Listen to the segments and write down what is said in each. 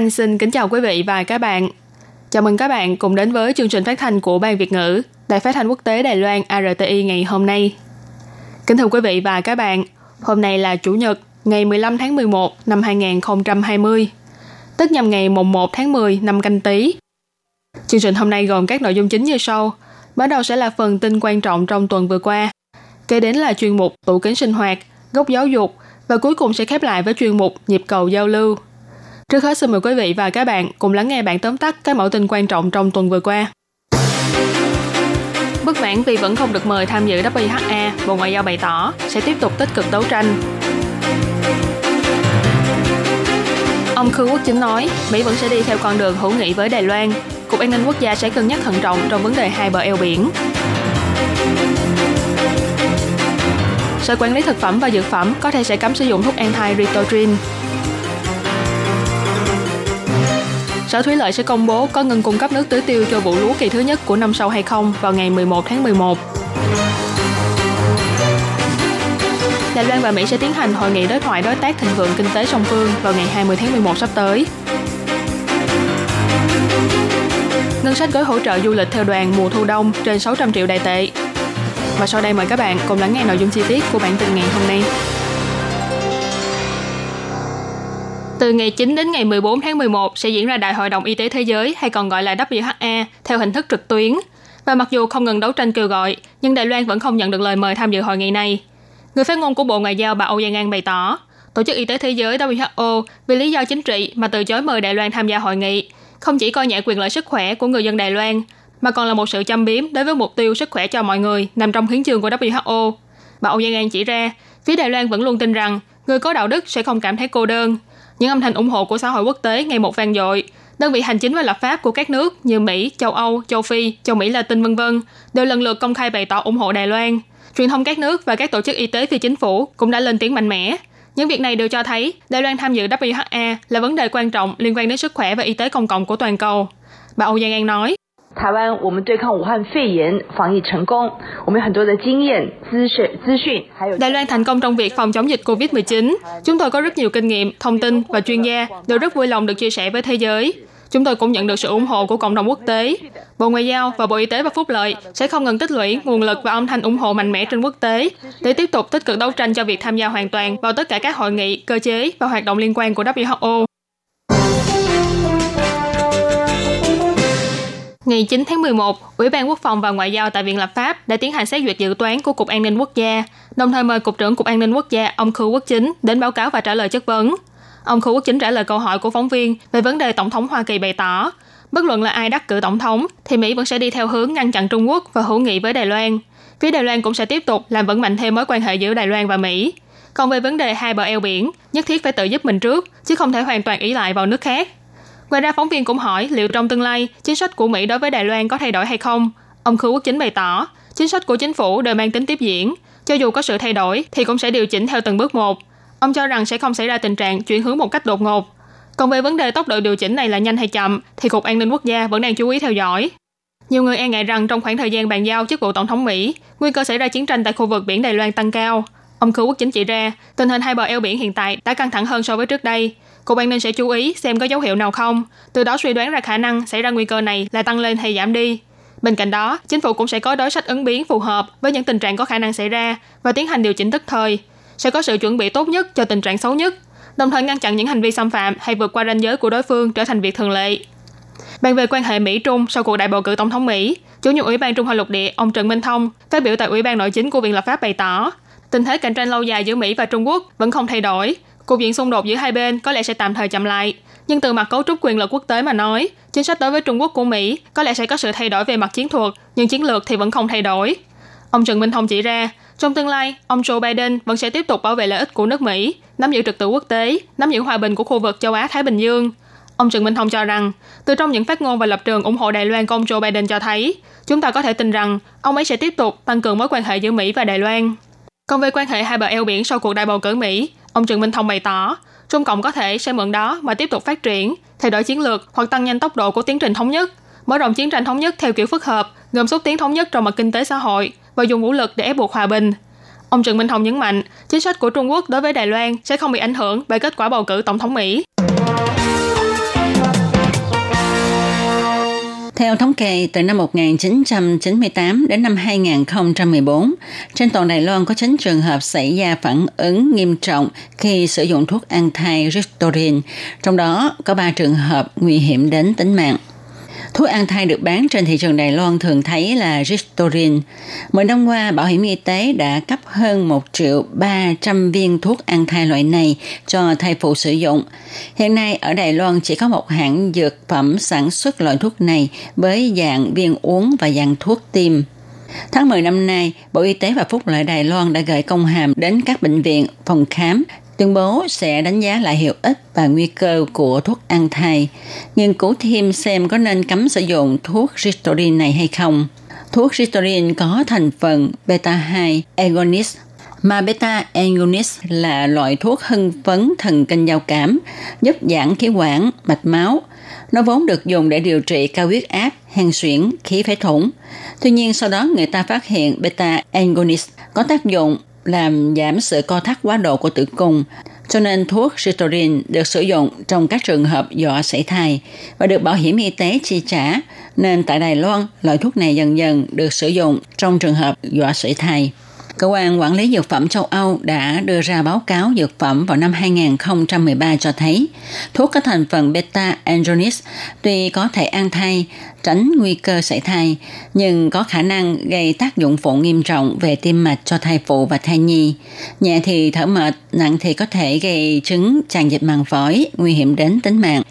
Anh xin kính chào quý vị và các bạn. Chào mừng các bạn cùng đến với chương trình phát thanh của Ban Việt ngữ, Đài Phát thanh Quốc tế Đài Loan RTI ngày hôm nay. Kính thưa quý vị và các bạn, hôm nay là Chủ nhật, ngày 15 tháng 11 năm 2020, tức nhằm ngày mùng 1 tháng 10 năm canh tí. Chương trình hôm nay gồm các nội dung chính như sau. Bắt đầu sẽ là phần tin quan trọng trong tuần vừa qua. Kế đến là chuyên mục tủ kính sinh hoạt, góc giáo dục và cuối cùng sẽ khép lại với chuyên mục nhịp cầu giao lưu. Trước hết xin mời quý vị và các bạn cùng lắng nghe bản tóm tắt các mẫu tin quan trọng trong tuần vừa qua. Bất mãn vì vẫn không được mời tham dự WHA, Bộ Ngoại giao bày tỏ sẽ tiếp tục tích cực đấu tranh. Ông Khư Quốc Chính nói, Mỹ vẫn sẽ đi theo con đường hữu nghị với Đài Loan. Cục An ninh Quốc gia sẽ cân nhắc thận trọng trong vấn đề hai bờ eo biển. Sở Quản lý Thực phẩm và Dược phẩm có thể sẽ cấm sử dụng thuốc an thai Ritotrin. Sở Thủy lợi sẽ công bố có ngừng cung cấp nước tưới tiêu cho vụ lúa kỳ thứ nhất của năm sau hay không vào ngày 11 tháng 11. Đài Loan và Mỹ sẽ tiến hành hội nghị đối thoại đối tác thịnh vượng kinh tế song phương vào ngày 20 tháng 11 sắp tới. Ngân sách gói hỗ trợ du lịch theo đoàn mùa thu đông trên 600 triệu đại tệ. Và sau đây mời các bạn cùng lắng nghe nội dung chi tiết của bản tin ngày hôm nay. Từ ngày 9 đến ngày 14 tháng 11 sẽ diễn ra Đại hội đồng Y tế Thế giới hay còn gọi là WHA theo hình thức trực tuyến. Và mặc dù không ngừng đấu tranh kêu gọi, nhưng Đài Loan vẫn không nhận được lời mời tham dự hội nghị này. Người phát ngôn của Bộ Ngoại giao bà Âu Giang An bày tỏ, Tổ chức Y tế Thế giới WHO vì lý do chính trị mà từ chối mời Đài Loan tham gia hội nghị, không chỉ coi nhẹ quyền lợi sức khỏe của người dân Đài Loan, mà còn là một sự châm biếm đối với mục tiêu sức khỏe cho mọi người nằm trong hiến chương của WHO. Bà Âu Giang An chỉ ra, phía Đài Loan vẫn luôn tin rằng người có đạo đức sẽ không cảm thấy cô đơn, những âm thanh ủng hộ của xã hội quốc tế ngày một vang dội. Đơn vị hành chính và lập pháp của các nước như Mỹ, châu Âu, châu Phi, châu Mỹ Latin vân vân đều lần lượt công khai bày tỏ ủng hộ Đài Loan. Truyền thông các nước và các tổ chức y tế phi chính phủ cũng đã lên tiếng mạnh mẽ. Những việc này đều cho thấy Đài Loan tham dự WHA là vấn đề quan trọng liên quan đến sức khỏe và y tế công cộng của toàn cầu. Bà Âu Giang An nói, 台湾我们对抗武汉肺炎防疫成功，我们有很多的经验、资讯、资讯，还有 Đài Loan thành công trong việc phòng chống dịch COVID-19. Chúng tôi có rất nhiều kinh nghiệm, thông tin và chuyên gia đều rất vui lòng được chia sẻ với thế giới. Chúng tôi cũng nhận được sự ủng hộ của cộng đồng quốc tế. Bộ Ngoại giao và Bộ Y tế và Phúc lợi sẽ không ngừng tích lũy nguồn lực và âm thanh ủng hộ mạnh mẽ trên quốc tế để tiếp tục tích cực đấu tranh cho việc tham gia hoàn toàn vào tất cả các hội nghị, cơ chế và hoạt động liên quan của WHO. Ngày 9 tháng 11, Ủy ban Quốc phòng và Ngoại giao tại Viện Lập pháp đã tiến hành xét duyệt dự toán của Cục An ninh Quốc gia, đồng thời mời Cục trưởng Cục An ninh Quốc gia ông Khư Quốc Chính đến báo cáo và trả lời chất vấn. Ông Khư Quốc Chính trả lời câu hỏi của phóng viên về vấn đề Tổng thống Hoa Kỳ bày tỏ, bất luận là ai đắc cử Tổng thống, thì Mỹ vẫn sẽ đi theo hướng ngăn chặn Trung Quốc và hữu nghị với Đài Loan. Phía Đài Loan cũng sẽ tiếp tục làm vững mạnh thêm mối quan hệ giữa Đài Loan và Mỹ. Còn về vấn đề hai bờ eo biển, nhất thiết phải tự giúp mình trước, chứ không thể hoàn toàn ý lại vào nước khác. Ngoài ra phóng viên cũng hỏi liệu trong tương lai chính sách của Mỹ đối với Đài Loan có thay đổi hay không. Ông Khư Quốc Chính bày tỏ, chính sách của chính phủ đều mang tính tiếp diễn, cho dù có sự thay đổi thì cũng sẽ điều chỉnh theo từng bước một. Ông cho rằng sẽ không xảy ra tình trạng chuyển hướng một cách đột ngột. Còn về vấn đề tốc độ điều chỉnh này là nhanh hay chậm thì Cục An ninh Quốc gia vẫn đang chú ý theo dõi. Nhiều người e ngại rằng trong khoảng thời gian bàn giao chức vụ tổng thống Mỹ, nguy cơ xảy ra chiến tranh tại khu vực biển Đài Loan tăng cao. Ông Khư Quốc Chính chỉ ra, tình hình hai bờ eo biển hiện tại đã căng thẳng hơn so với trước đây, Cục an ninh sẽ chú ý xem có dấu hiệu nào không, từ đó suy đoán ra khả năng xảy ra nguy cơ này là tăng lên hay giảm đi. Bên cạnh đó, chính phủ cũng sẽ có đối sách ứng biến phù hợp với những tình trạng có khả năng xảy ra và tiến hành điều chỉnh tức thời, sẽ có sự chuẩn bị tốt nhất cho tình trạng xấu nhất, đồng thời ngăn chặn những hành vi xâm phạm hay vượt qua ranh giới của đối phương trở thành việc thường lệ. Bàn về quan hệ Mỹ-Trung sau cuộc đại bầu cử tổng thống Mỹ, chủ nhiệm Ủy ban Trung Hoa Lục Địa ông Trần Minh Thông phát biểu tại Ủy ban Nội chính của Viện Lập pháp bày tỏ, tình thế cạnh tranh lâu dài giữa Mỹ và Trung Quốc vẫn không thay đổi, Cuộc diện xung đột giữa hai bên có lẽ sẽ tạm thời chậm lại, nhưng từ mặt cấu trúc quyền lực quốc tế mà nói, chính sách đối với Trung Quốc của Mỹ có lẽ sẽ có sự thay đổi về mặt chiến thuật, nhưng chiến lược thì vẫn không thay đổi. Ông Trần Minh Thông chỉ ra, trong tương lai, ông Joe Biden vẫn sẽ tiếp tục bảo vệ lợi ích của nước Mỹ, nắm giữ trật tự quốc tế, nắm giữ hòa bình của khu vực châu Á-Thái Bình Dương. Ông Trần Minh Thông cho rằng, từ trong những phát ngôn và lập trường ủng hộ Đài Loan của ông Joe Biden cho thấy, chúng ta có thể tin rằng ông ấy sẽ tiếp tục tăng cường mối quan hệ giữa Mỹ và Đài Loan. Còn về quan hệ hai bờ eo biển sau cuộc đại bầu cử Mỹ, ông Trần Minh Thông bày tỏ, Trung Cộng có thể sẽ mượn đó mà tiếp tục phát triển, thay đổi chiến lược hoặc tăng nhanh tốc độ của tiến trình thống nhất, mở rộng chiến tranh thống nhất theo kiểu phức hợp, gồm xúc tiến thống nhất trong mặt kinh tế xã hội và dùng vũ lực để ép buộc hòa bình. Ông Trần Minh Thông nhấn mạnh, chính sách của Trung Quốc đối với Đài Loan sẽ không bị ảnh hưởng bởi kết quả bầu cử tổng thống Mỹ. Theo thống kê, từ năm 1998 đến năm 2014, trên toàn Đài Loan có 9 trường hợp xảy ra phản ứng nghiêm trọng khi sử dụng thuốc an thai Ristorin, trong đó có 3 trường hợp nguy hiểm đến tính mạng. Thuốc an thai được bán trên thị trường Đài Loan thường thấy là Ristorin. Mỗi năm qua, Bảo hiểm y tế đã cấp hơn 1 triệu 300 viên thuốc an thai loại này cho thai phụ sử dụng. Hiện nay, ở Đài Loan chỉ có một hãng dược phẩm sản xuất loại thuốc này với dạng viên uống và dạng thuốc tiêm. Tháng 10 năm nay, Bộ Y tế và Phúc lợi Đài Loan đã gửi công hàm đến các bệnh viện, phòng khám tuyên bố sẽ đánh giá lại hiệu ích và nguy cơ của thuốc ăn thai, nghiên cứu thêm xem có nên cấm sử dụng thuốc Ristorin này hay không. Thuốc Ristorin có thành phần beta-2 agonist mà beta agonist là loại thuốc hưng phấn thần kinh giao cảm, giúp giãn khí quản, mạch máu. Nó vốn được dùng để điều trị cao huyết áp, hen suyễn, khí phế thủng. Tuy nhiên sau đó người ta phát hiện beta agonist có tác dụng làm giảm sự co thắt quá độ của tử cung, cho nên thuốc Citorin được sử dụng trong các trường hợp dọa sảy thai và được bảo hiểm y tế chi trả, nên tại Đài Loan, loại thuốc này dần dần được sử dụng trong trường hợp dọa sảy thai. Cơ quan quản lý dược phẩm châu Âu đã đưa ra báo cáo dược phẩm vào năm 2013 cho thấy thuốc có thành phần beta-andronis tuy có thể an thai, tránh nguy cơ sảy thai, nhưng có khả năng gây tác dụng phụ nghiêm trọng về tim mạch cho thai phụ và thai nhi. Nhẹ thì thở mệt, nặng thì có thể gây chứng tràn dịch màng phổi, nguy hiểm đến tính mạng.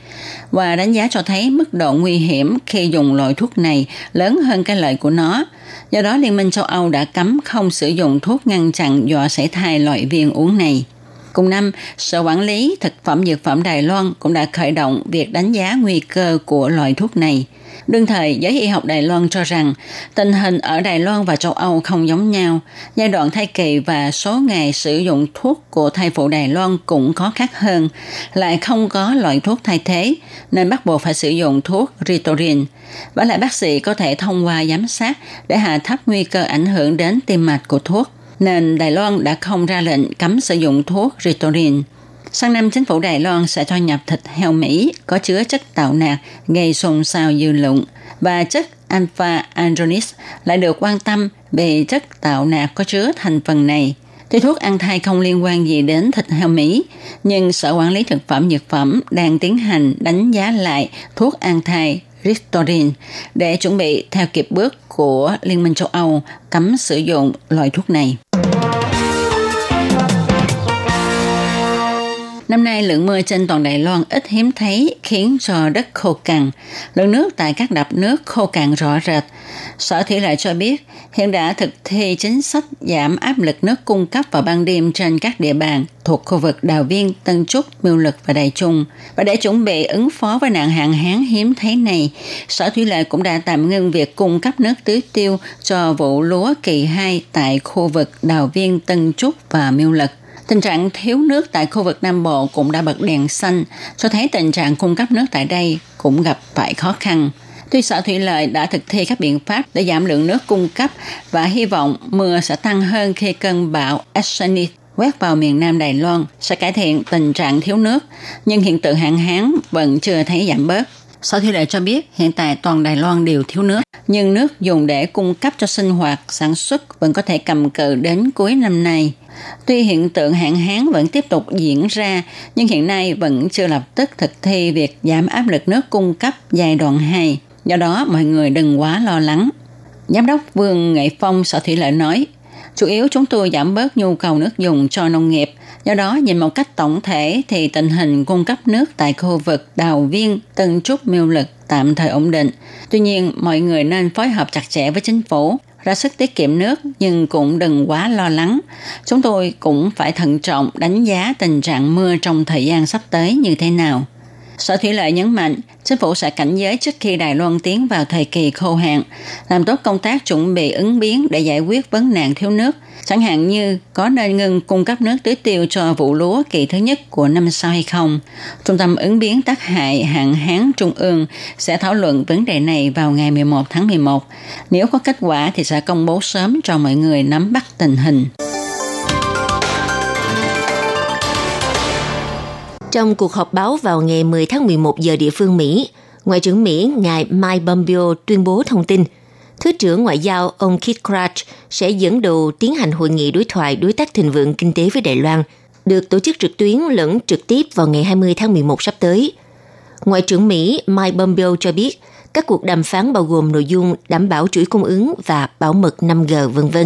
Và đánh giá cho thấy mức độ nguy hiểm khi dùng loại thuốc này lớn hơn cái lợi của nó – Do đó, Liên minh châu Âu đã cấm không sử dụng thuốc ngăn chặn dọa sảy thai loại viên uống này. Cùng năm, Sở Quản lý Thực phẩm Dược phẩm Đài Loan cũng đã khởi động việc đánh giá nguy cơ của loại thuốc này – Đương thời, giới y học Đài Loan cho rằng tình hình ở Đài Loan và châu Âu không giống nhau. Giai đoạn thai kỳ và số ngày sử dụng thuốc của thai phụ Đài Loan cũng có khác hơn, lại không có loại thuốc thay thế, nên bắt buộc phải sử dụng thuốc Ritorin. Và lại bác sĩ có thể thông qua giám sát để hạ thấp nguy cơ ảnh hưởng đến tim mạch của thuốc nên Đài Loan đã không ra lệnh cấm sử dụng thuốc Ritalin. Sang năm, chính phủ Đài Loan sẽ cho nhập thịt heo Mỹ có chứa chất tạo nạc gây xôn xao dư luận và chất alpha andronis lại được quan tâm về chất tạo nạc có chứa thành phần này. Tuy thuốc ăn thai không liên quan gì đến thịt heo Mỹ, nhưng Sở Quản lý Thực phẩm Dược phẩm đang tiến hành đánh giá lại thuốc ăn thai Ristorin để chuẩn bị theo kịp bước của Liên minh châu Âu cấm sử dụng loại thuốc này. Năm nay lượng mưa trên toàn Đài Loan ít hiếm thấy khiến cho đất khô cằn. Lượng nước tại các đập nước khô cằn rõ rệt. Sở Thủy lợi cho biết hiện đã thực thi chính sách giảm áp lực nước cung cấp vào ban đêm trên các địa bàn thuộc khu vực Đào Viên, Tân Trúc, Miêu Lực và Đài Trung. Và để chuẩn bị ứng phó với nạn hạn hán hiếm thấy này, Sở Thủy lợi cũng đã tạm ngưng việc cung cấp nước tưới tiêu cho vụ lúa kỳ 2 tại khu vực Đào Viên, Tân Trúc và Miêu Lực. Tình trạng thiếu nước tại khu vực Nam Bộ cũng đã bật đèn xanh, cho thấy tình trạng cung cấp nước tại đây cũng gặp phải khó khăn. Tuy Sở Thủy Lợi đã thực thi các biện pháp để giảm lượng nước cung cấp và hy vọng mưa sẽ tăng hơn khi cơn bão Arsenic quét vào miền Nam Đài Loan sẽ cải thiện tình trạng thiếu nước, nhưng hiện tượng hạn hán vẫn chưa thấy giảm bớt. Sở Thủy Lợi cho biết hiện tại toàn Đài Loan đều thiếu nước, nhưng nước dùng để cung cấp cho sinh hoạt, sản xuất vẫn có thể cầm cự đến cuối năm nay. Tuy hiện tượng hạn hán vẫn tiếp tục diễn ra, nhưng hiện nay vẫn chưa lập tức thực thi việc giảm áp lực nước cung cấp giai đoạn 2. Do đó, mọi người đừng quá lo lắng. Giám đốc Vương Nghệ Phong Sở Thủy Lợi nói, chủ yếu chúng tôi giảm bớt nhu cầu nước dùng cho nông nghiệp. Do đó, nhìn một cách tổng thể thì tình hình cung cấp nước tại khu vực Đào Viên, Tân Trúc, Miêu Lực tạm thời ổn định. Tuy nhiên, mọi người nên phối hợp chặt chẽ với chính phủ ra sức tiết kiệm nước nhưng cũng đừng quá lo lắng. Chúng tôi cũng phải thận trọng đánh giá tình trạng mưa trong thời gian sắp tới như thế nào. Sở Thủy lợi nhấn mạnh, chính phủ sẽ cảnh giới trước khi Đài Loan tiến vào thời kỳ khô hạn, làm tốt công tác chuẩn bị ứng biến để giải quyết vấn nạn thiếu nước, chẳng hạn như có nên ngừng cung cấp nước tưới tiêu cho vụ lúa kỳ thứ nhất của năm sau hay không. Trung tâm ứng biến tác hại hạn hán trung ương sẽ thảo luận vấn đề này vào ngày 11 tháng 11. Nếu có kết quả thì sẽ công bố sớm cho mọi người nắm bắt tình hình. Trong cuộc họp báo vào ngày 10 tháng 11 giờ địa phương Mỹ, Ngoại trưởng Mỹ ngài Mike Pompeo tuyên bố thông tin Thứ trưởng Ngoại giao ông Keith Krach sẽ dẫn đầu tiến hành hội nghị đối thoại đối tác thịnh vượng kinh tế với Đài Loan, được tổ chức trực tuyến lẫn trực tiếp vào ngày 20 tháng 11 sắp tới. Ngoại trưởng Mỹ Mike Pompeo cho biết các cuộc đàm phán bao gồm nội dung đảm bảo chuỗi cung ứng và bảo mật 5G v.v.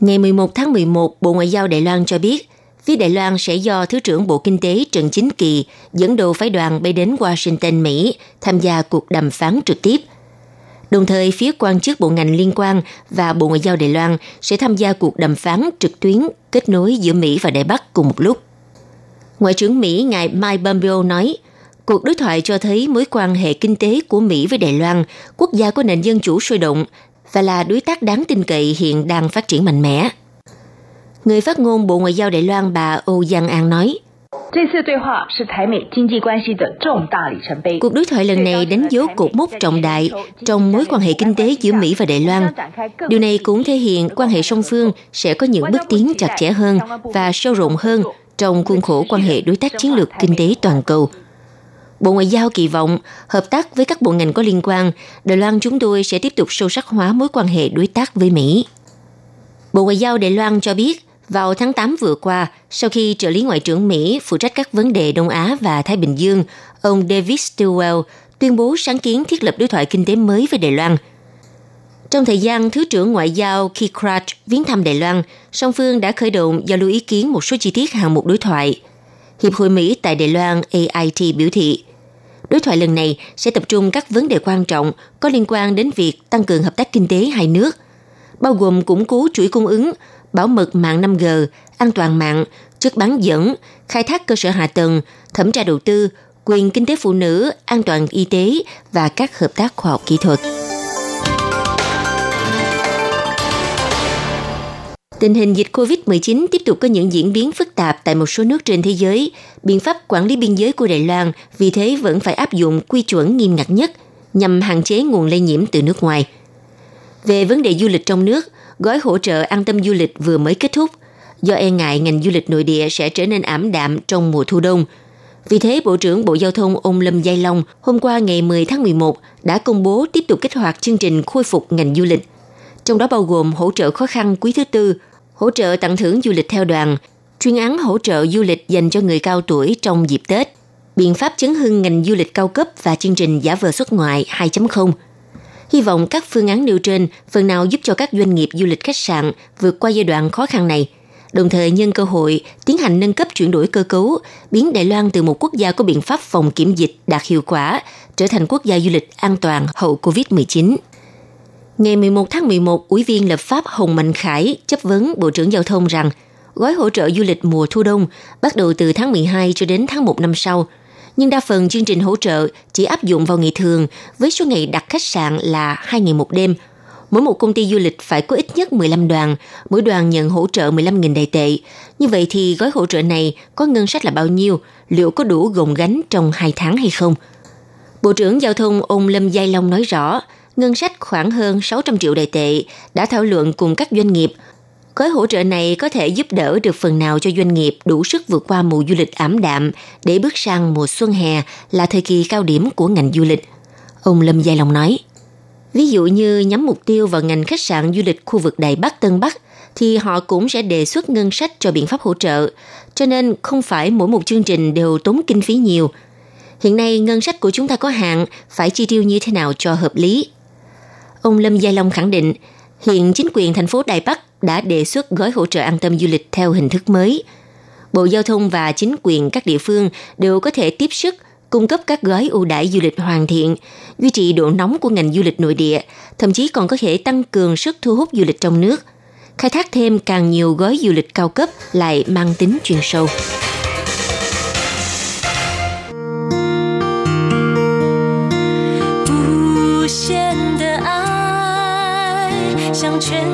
Ngày 11 tháng 11, Bộ Ngoại giao Đài Loan cho biết Phía Đài Loan sẽ do Thứ trưởng Bộ Kinh tế Trần Chính Kỳ dẫn đầu phái đoàn bay đến Washington, Mỹ tham gia cuộc đàm phán trực tiếp. Đồng thời, phía quan chức bộ ngành liên quan và Bộ Ngoại giao Đài Loan sẽ tham gia cuộc đàm phán trực tuyến kết nối giữa Mỹ và Đài Bắc cùng một lúc. Ngoại trưởng Mỹ ngài Mike Pompeo nói, cuộc đối thoại cho thấy mối quan hệ kinh tế của Mỹ với Đài Loan, quốc gia có nền dân chủ sôi động và là đối tác đáng tin cậy hiện đang phát triển mạnh mẽ. Người phát ngôn Bộ Ngoại giao Đài Loan bà Âu Giang An nói, Cuộc đối thoại lần này đánh dấu cột mốc trọng đại trong mối quan hệ kinh tế giữa Mỹ và Đài Loan. Điều này cũng thể hiện quan hệ song phương sẽ có những bước tiến chặt chẽ hơn và sâu rộng hơn trong khuôn khổ quan hệ đối tác chiến lược kinh tế toàn cầu. Bộ Ngoại giao kỳ vọng hợp tác với các bộ ngành có liên quan, Đài Loan chúng tôi sẽ tiếp tục sâu sắc hóa mối quan hệ đối tác với Mỹ. Bộ Ngoại giao Đài Loan cho biết, vào tháng 8 vừa qua, sau khi trợ lý Ngoại trưởng Mỹ phụ trách các vấn đề Đông Á và Thái Bình Dương, ông David Stilwell tuyên bố sáng kiến thiết lập đối thoại kinh tế mới với Đài Loan. Trong thời gian Thứ trưởng Ngoại giao Keith Krach viếng thăm Đài Loan, song phương đã khởi động giao lưu ý kiến một số chi tiết hàng mục đối thoại. Hiệp hội Mỹ tại Đài Loan AIT biểu thị, đối thoại lần này sẽ tập trung các vấn đề quan trọng có liên quan đến việc tăng cường hợp tác kinh tế hai nước, bao gồm củng cố chuỗi cung ứng, bảo mật mạng 5G, an toàn mạng, trước bán dẫn, khai thác cơ sở hạ tầng, thẩm tra đầu tư, quyền kinh tế phụ nữ, an toàn y tế và các hợp tác khoa học kỹ thuật. Tình hình dịch COVID-19 tiếp tục có những diễn biến phức tạp tại một số nước trên thế giới. Biện pháp quản lý biên giới của Đài Loan vì thế vẫn phải áp dụng quy chuẩn nghiêm ngặt nhất nhằm hạn chế nguồn lây nhiễm từ nước ngoài. Về vấn đề du lịch trong nước, gói hỗ trợ an tâm du lịch vừa mới kết thúc do e ngại ngành du lịch nội địa sẽ trở nên ảm đạm trong mùa thu đông. Vì thế, Bộ trưởng Bộ Giao thông ông Lâm Giai Long hôm qua ngày 10 tháng 11 đã công bố tiếp tục kích hoạt chương trình khôi phục ngành du lịch. Trong đó bao gồm hỗ trợ khó khăn quý thứ tư, hỗ trợ tặng thưởng du lịch theo đoàn, chuyên án hỗ trợ du lịch dành cho người cao tuổi trong dịp Tết, biện pháp chấn hưng ngành du lịch cao cấp và chương trình giả vờ xuất ngoại 2.0 – Hy vọng các phương án nêu trên phần nào giúp cho các doanh nghiệp du lịch khách sạn vượt qua giai đoạn khó khăn này, đồng thời nhân cơ hội tiến hành nâng cấp chuyển đổi cơ cấu, biến Đài Loan từ một quốc gia có biện pháp phòng kiểm dịch đạt hiệu quả trở thành quốc gia du lịch an toàn hậu COVID-19. Ngày 11 tháng 11, Ủy viên lập pháp Hồng Mạnh Khải chấp vấn Bộ trưởng Giao thông rằng gói hỗ trợ du lịch mùa thu đông bắt đầu từ tháng 12 cho đến tháng 1 năm sau – nhưng đa phần chương trình hỗ trợ chỉ áp dụng vào ngày thường với số ngày đặt khách sạn là 2 ngày một đêm. Mỗi một công ty du lịch phải có ít nhất 15 đoàn, mỗi đoàn nhận hỗ trợ 15.000 đại tệ. Như vậy thì gói hỗ trợ này có ngân sách là bao nhiêu, liệu có đủ gồng gánh trong 2 tháng hay không? Bộ trưởng Giao thông ông Lâm Giai Long nói rõ, ngân sách khoảng hơn 600 triệu đại tệ đã thảo luận cùng các doanh nghiệp – Gói hỗ trợ này có thể giúp đỡ được phần nào cho doanh nghiệp đủ sức vượt qua mùa du lịch ảm đạm để bước sang mùa xuân hè là thời kỳ cao điểm của ngành du lịch. Ông Lâm Giai Long nói. Ví dụ như nhắm mục tiêu vào ngành khách sạn du lịch khu vực Đài Bắc Tân Bắc thì họ cũng sẽ đề xuất ngân sách cho biện pháp hỗ trợ, cho nên không phải mỗi một chương trình đều tốn kinh phí nhiều. Hiện nay ngân sách của chúng ta có hạn, phải chi tiêu như thế nào cho hợp lý. Ông Lâm Giai Long khẳng định, hiện chính quyền thành phố Đài Bắc đã đề xuất gói hỗ trợ an tâm du lịch theo hình thức mới. Bộ Giao thông và chính quyền các địa phương đều có thể tiếp sức cung cấp các gói ưu đãi du lịch hoàn thiện, duy trì độ nóng của ngành du lịch nội địa, thậm chí còn có thể tăng cường sức thu hút du lịch trong nước. Khai thác thêm càng nhiều gói du lịch cao cấp lại mang tính chuyên sâu.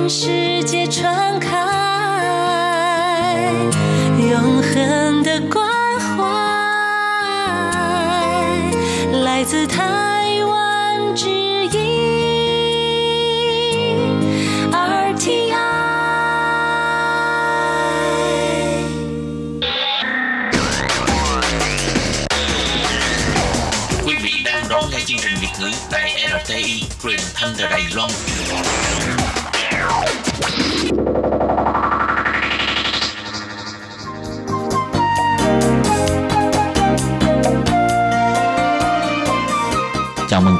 是。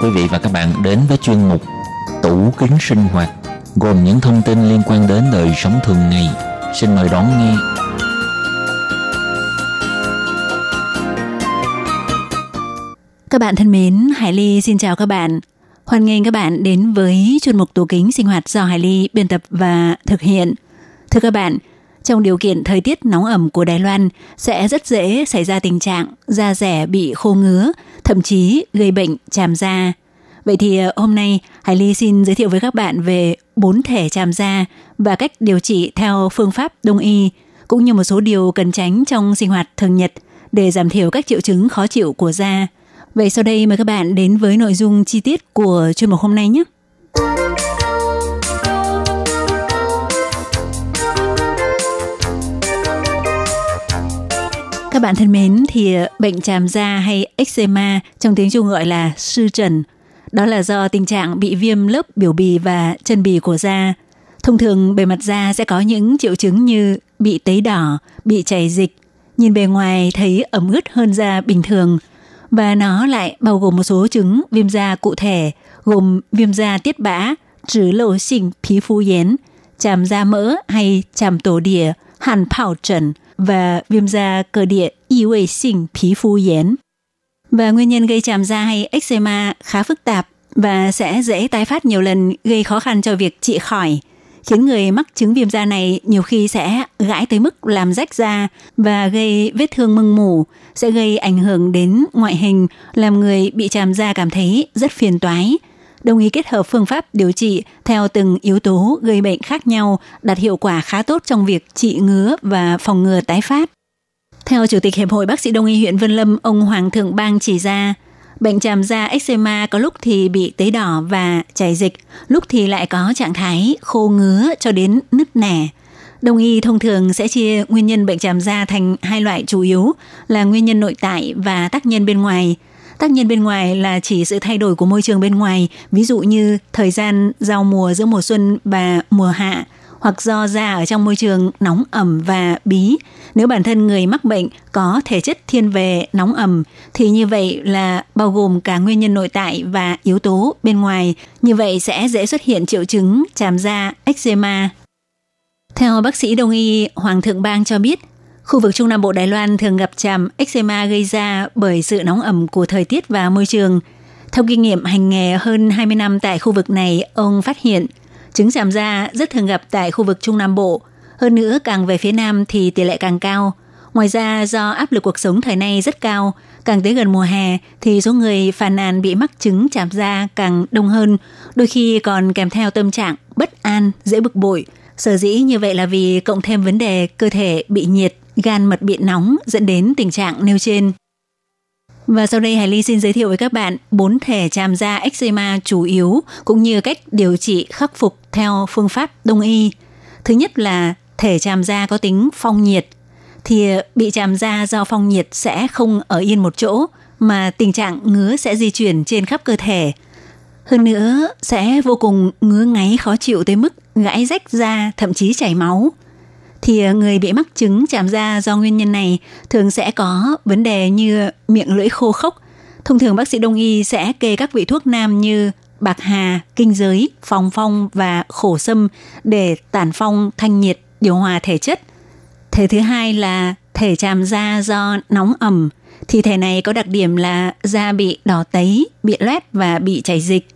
Quý vị và các bạn đến với chuyên mục Tủ kính sinh hoạt gồm những thông tin liên quan đến đời sống thường ngày. Xin mời đón nghe. Các bạn thân mến, Hải Ly xin chào các bạn. Hoan nghênh các bạn đến với chuyên mục tủ kính sinh hoạt do Hải Ly biên tập và thực hiện. Thưa các bạn, trong điều kiện thời tiết nóng ẩm của Đài Loan sẽ rất dễ xảy ra tình trạng da rẻ bị khô ngứa, thậm chí gây bệnh chàm da. Vậy thì ờ, hôm nay Hải Ly xin giới thiệu với các bạn về bốn thể chàm da và cách điều trị theo phương pháp đông y, cũng như một số điều cần tránh trong sinh hoạt thường nhật để giảm thiểu các triệu chứng khó chịu của da. Vậy sau đây mời các bạn đến với nội dung chi tiết của chuyên mục hôm nay nhé. Các bạn thân mến, thì ờ, bệnh tràm da hay eczema trong tiếng Trung gọi là sư trần. Đó là do tình trạng bị viêm lớp biểu bì và chân bì của da. Thông thường bề mặt da sẽ có những triệu chứng như bị tấy đỏ, bị chảy dịch, nhìn bề ngoài thấy ẩm ướt hơn da bình thường và nó lại bao gồm một số chứng viêm da cụ thể gồm viêm da tiết bã, trứ lộ sinh phí phu yến, chàm da mỡ hay chàm tổ địa, hàn phảo trần và viêm da cơ địa y vệ sinh phí phu yến. Và nguyên nhân gây chàm da hay eczema khá phức tạp và sẽ dễ tái phát nhiều lần gây khó khăn cho việc trị khỏi khiến người mắc chứng viêm da này nhiều khi sẽ gãi tới mức làm rách da và gây vết thương mưng mủ, sẽ gây ảnh hưởng đến ngoại hình, làm người bị chàm da cảm thấy rất phiền toái. Đồng ý kết hợp phương pháp điều trị theo từng yếu tố gây bệnh khác nhau đạt hiệu quả khá tốt trong việc trị ngứa và phòng ngừa tái phát. Theo Chủ tịch Hiệp hội Bác sĩ Đông y huyện Vân Lâm, ông Hoàng Thượng Bang chỉ ra, Bệnh tràm da eczema có lúc thì bị tấy đỏ và chảy dịch, lúc thì lại có trạng thái khô ngứa cho đến nứt nẻ. Đông y thông thường sẽ chia nguyên nhân bệnh tràm da thành hai loại chủ yếu là nguyên nhân nội tại và tác nhân bên ngoài. Tác nhân bên ngoài là chỉ sự thay đổi của môi trường bên ngoài, ví dụ như thời gian giao mùa giữa mùa xuân và mùa hạ, hoặc do da ở trong môi trường nóng ẩm và bí. Nếu bản thân người mắc bệnh có thể chất thiên về nóng ẩm thì như vậy là bao gồm cả nguyên nhân nội tại và yếu tố bên ngoài. Như vậy sẽ dễ xuất hiện triệu chứng chàm da, eczema. Theo bác sĩ đông y Hoàng Thượng Bang cho biết, khu vực Trung Nam Bộ Đài Loan thường gặp chàm eczema gây ra bởi sự nóng ẩm của thời tiết và môi trường. Theo kinh nghiệm hành nghề hơn 20 năm tại khu vực này, ông phát hiện – Chứng chàm da rất thường gặp tại khu vực Trung Nam Bộ. Hơn nữa, càng về phía Nam thì tỷ lệ càng cao. Ngoài ra, do áp lực cuộc sống thời nay rất cao, càng tới gần mùa hè thì số người phàn nàn bị mắc chứng chàm da càng đông hơn, đôi khi còn kèm theo tâm trạng bất an, dễ bực bội. Sở dĩ như vậy là vì cộng thêm vấn đề cơ thể bị nhiệt, gan mật bị nóng dẫn đến tình trạng nêu trên. Và sau đây Hải Ly xin giới thiệu với các bạn bốn thể tràm da eczema chủ yếu cũng như cách điều trị khắc phục theo phương pháp đông y. Thứ nhất là thể tràm da có tính phong nhiệt thì ờ, bị tràm da do phong nhiệt sẽ không ở yên một chỗ mà tình trạng ngứa sẽ di chuyển trên khắp cơ thể. Hơn nữa sẽ vô cùng ngứa ngáy khó chịu tới mức gãy rách da, thậm chí chảy máu thì ờ, người bị mắc chứng chàm da do nguyên nhân này thường sẽ có vấn đề như miệng lưỡi khô khốc. Thông thường bác sĩ đông y sẽ kê các vị thuốc nam như bạc hà, kinh giới, phòng phong và khổ sâm để tản phong, thanh nhiệt, điều hòa thể chất. Thể thứ hai là thể chàm da do nóng ẩm thì thể này có đặc điểm là da bị đỏ tấy, bị loét và bị chảy dịch.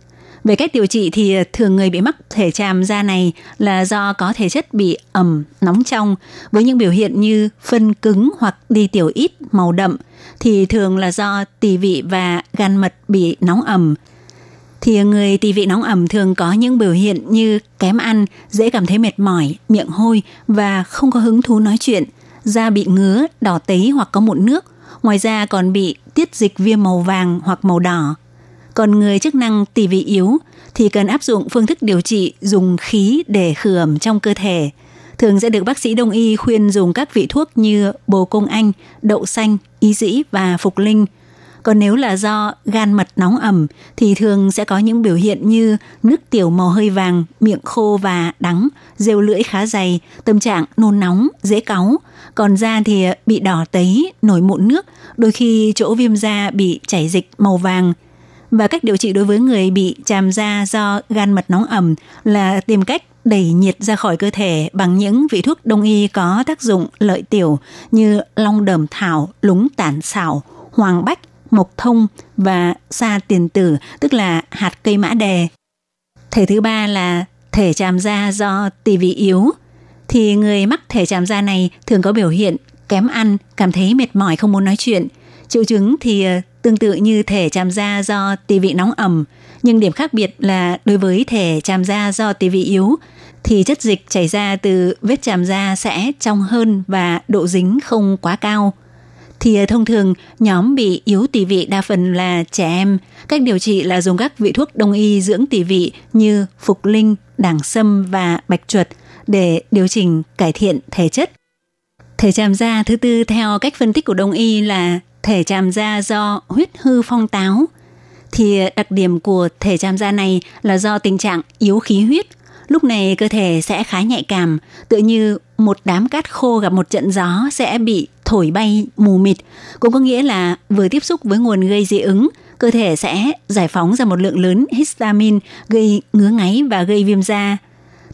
Về cách điều trị thì ờ, thường người bị mắc thể tràm da này là do có thể chất bị ẩm, nóng trong với những biểu hiện như phân cứng hoặc đi tiểu ít, màu đậm thì thường là do tỳ vị và gan mật bị nóng ẩm. Thì người tỳ vị nóng ẩm thường có những biểu hiện như kém ăn, dễ cảm thấy mệt mỏi, miệng hôi và không có hứng thú nói chuyện, da bị ngứa, đỏ tấy hoặc có mụn nước. Ngoài ra còn bị tiết dịch viêm màu vàng hoặc màu đỏ. Còn người chức năng tỳ vị yếu thì cần áp dụng phương thức điều trị dùng khí để khử ẩm trong cơ thể. Thường sẽ được bác sĩ đông y khuyên dùng các vị thuốc như bồ công anh, đậu xanh, ý dĩ và phục linh. Còn nếu là do gan mật nóng ẩm thì thường sẽ có những biểu hiện như nước tiểu màu hơi vàng, miệng khô và đắng, rêu lưỡi khá dày, tâm trạng nôn nóng, dễ cáu. Còn da thì bị đỏ tấy, nổi mụn nước, đôi khi chỗ viêm da bị chảy dịch màu vàng, và cách điều trị đối với người bị tràm da do gan mật nóng ẩm là tìm cách đẩy nhiệt ra khỏi cơ thể bằng những vị thuốc đông y có tác dụng lợi tiểu như long đờm thảo, lúng tản xảo, hoàng bách, mộc thông và sa tiền tử, tức là hạt cây mã đề. Thể thứ ba là thể tràm da do tỳ vị yếu. Thì người mắc thể tràm da này thường có biểu hiện kém ăn, cảm thấy mệt mỏi không muốn nói chuyện. Triệu chứng thì ờ, tương tự như thể chàm da do tỳ vị nóng ẩm, nhưng điểm khác biệt là đối với thể chàm da do tỳ vị yếu thì chất dịch chảy ra từ vết chàm da sẽ trong hơn và độ dính không quá cao. Thì ờ, thông thường nhóm bị yếu tỳ vị đa phần là trẻ em. Cách điều trị là dùng các vị thuốc đông y dưỡng tỳ vị như phục linh, đảng sâm và bạch chuột để điều chỉnh cải thiện thể chất. Thể chàm da thứ tư theo cách phân tích của đông y là thể tràm da do huyết hư phong táo thì đặc điểm của thể tràm da này là do tình trạng yếu khí huyết. Lúc này cơ thể sẽ khá nhạy cảm, tự như một đám cát khô gặp một trận gió sẽ bị thổi bay mù mịt. Cũng có nghĩa là vừa tiếp xúc với nguồn gây dị ứng, cơ thể sẽ giải phóng ra một lượng lớn histamine gây ngứa ngáy và gây viêm da.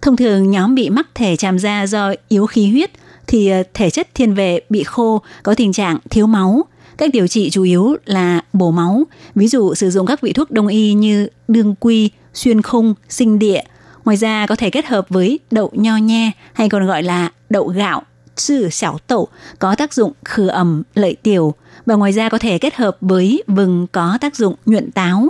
Thông thường nhóm bị mắc thể tràm da do yếu khí huyết thì ờ, thể chất thiên về bị khô, có tình trạng thiếu máu, Cách điều trị chủ yếu là bổ máu, ví dụ sử dụng các vị thuốc đông y như đương quy, xuyên khung, sinh địa. Ngoài ra có thể kết hợp với đậu nho nhe hay còn gọi là đậu gạo, sư xảo tẩu có tác dụng khử ẩm, lợi tiểu và ngoài ra có thể kết hợp với vừng có tác dụng nhuận táo.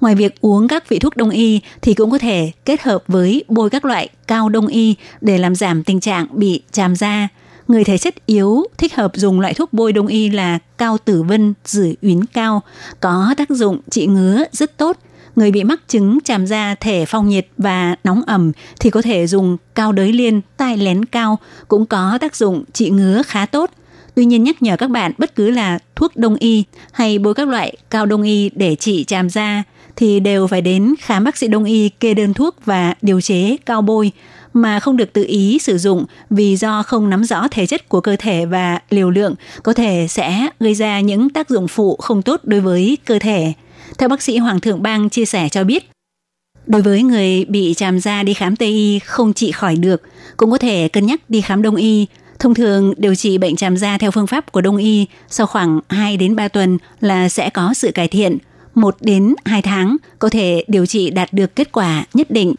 Ngoài việc uống các vị thuốc đông y thì cũng có thể kết hợp với bôi các loại cao đông y để làm giảm tình trạng bị chàm da người thể chất yếu thích hợp dùng loại thuốc bôi đông y là cao tử vân, rửa uyến cao, có tác dụng trị ngứa rất tốt. Người bị mắc chứng tràm da thể phong nhiệt và nóng ẩm thì có thể dùng cao đới liên, tai lén cao cũng có tác dụng trị ngứa khá tốt. Tuy nhiên nhắc nhở các bạn bất cứ là thuốc đông y hay bôi các loại cao đông y để trị tràm da thì đều phải đến khám bác sĩ đông y kê đơn thuốc và điều chế cao bôi mà không được tự ý sử dụng vì do không nắm rõ thể chất của cơ thể và liều lượng có thể sẽ gây ra những tác dụng phụ không tốt đối với cơ thể. Theo bác sĩ Hoàng Thượng Bang chia sẻ cho biết, Đối với người bị tràm da đi khám Tây y không trị khỏi được, cũng có thể cân nhắc đi khám Đông y. Thông thường điều trị bệnh tràm da theo phương pháp của Đông y sau khoảng 2 đến 3 tuần là sẽ có sự cải thiện. 1 đến 2 tháng có thể điều trị đạt được kết quả nhất định.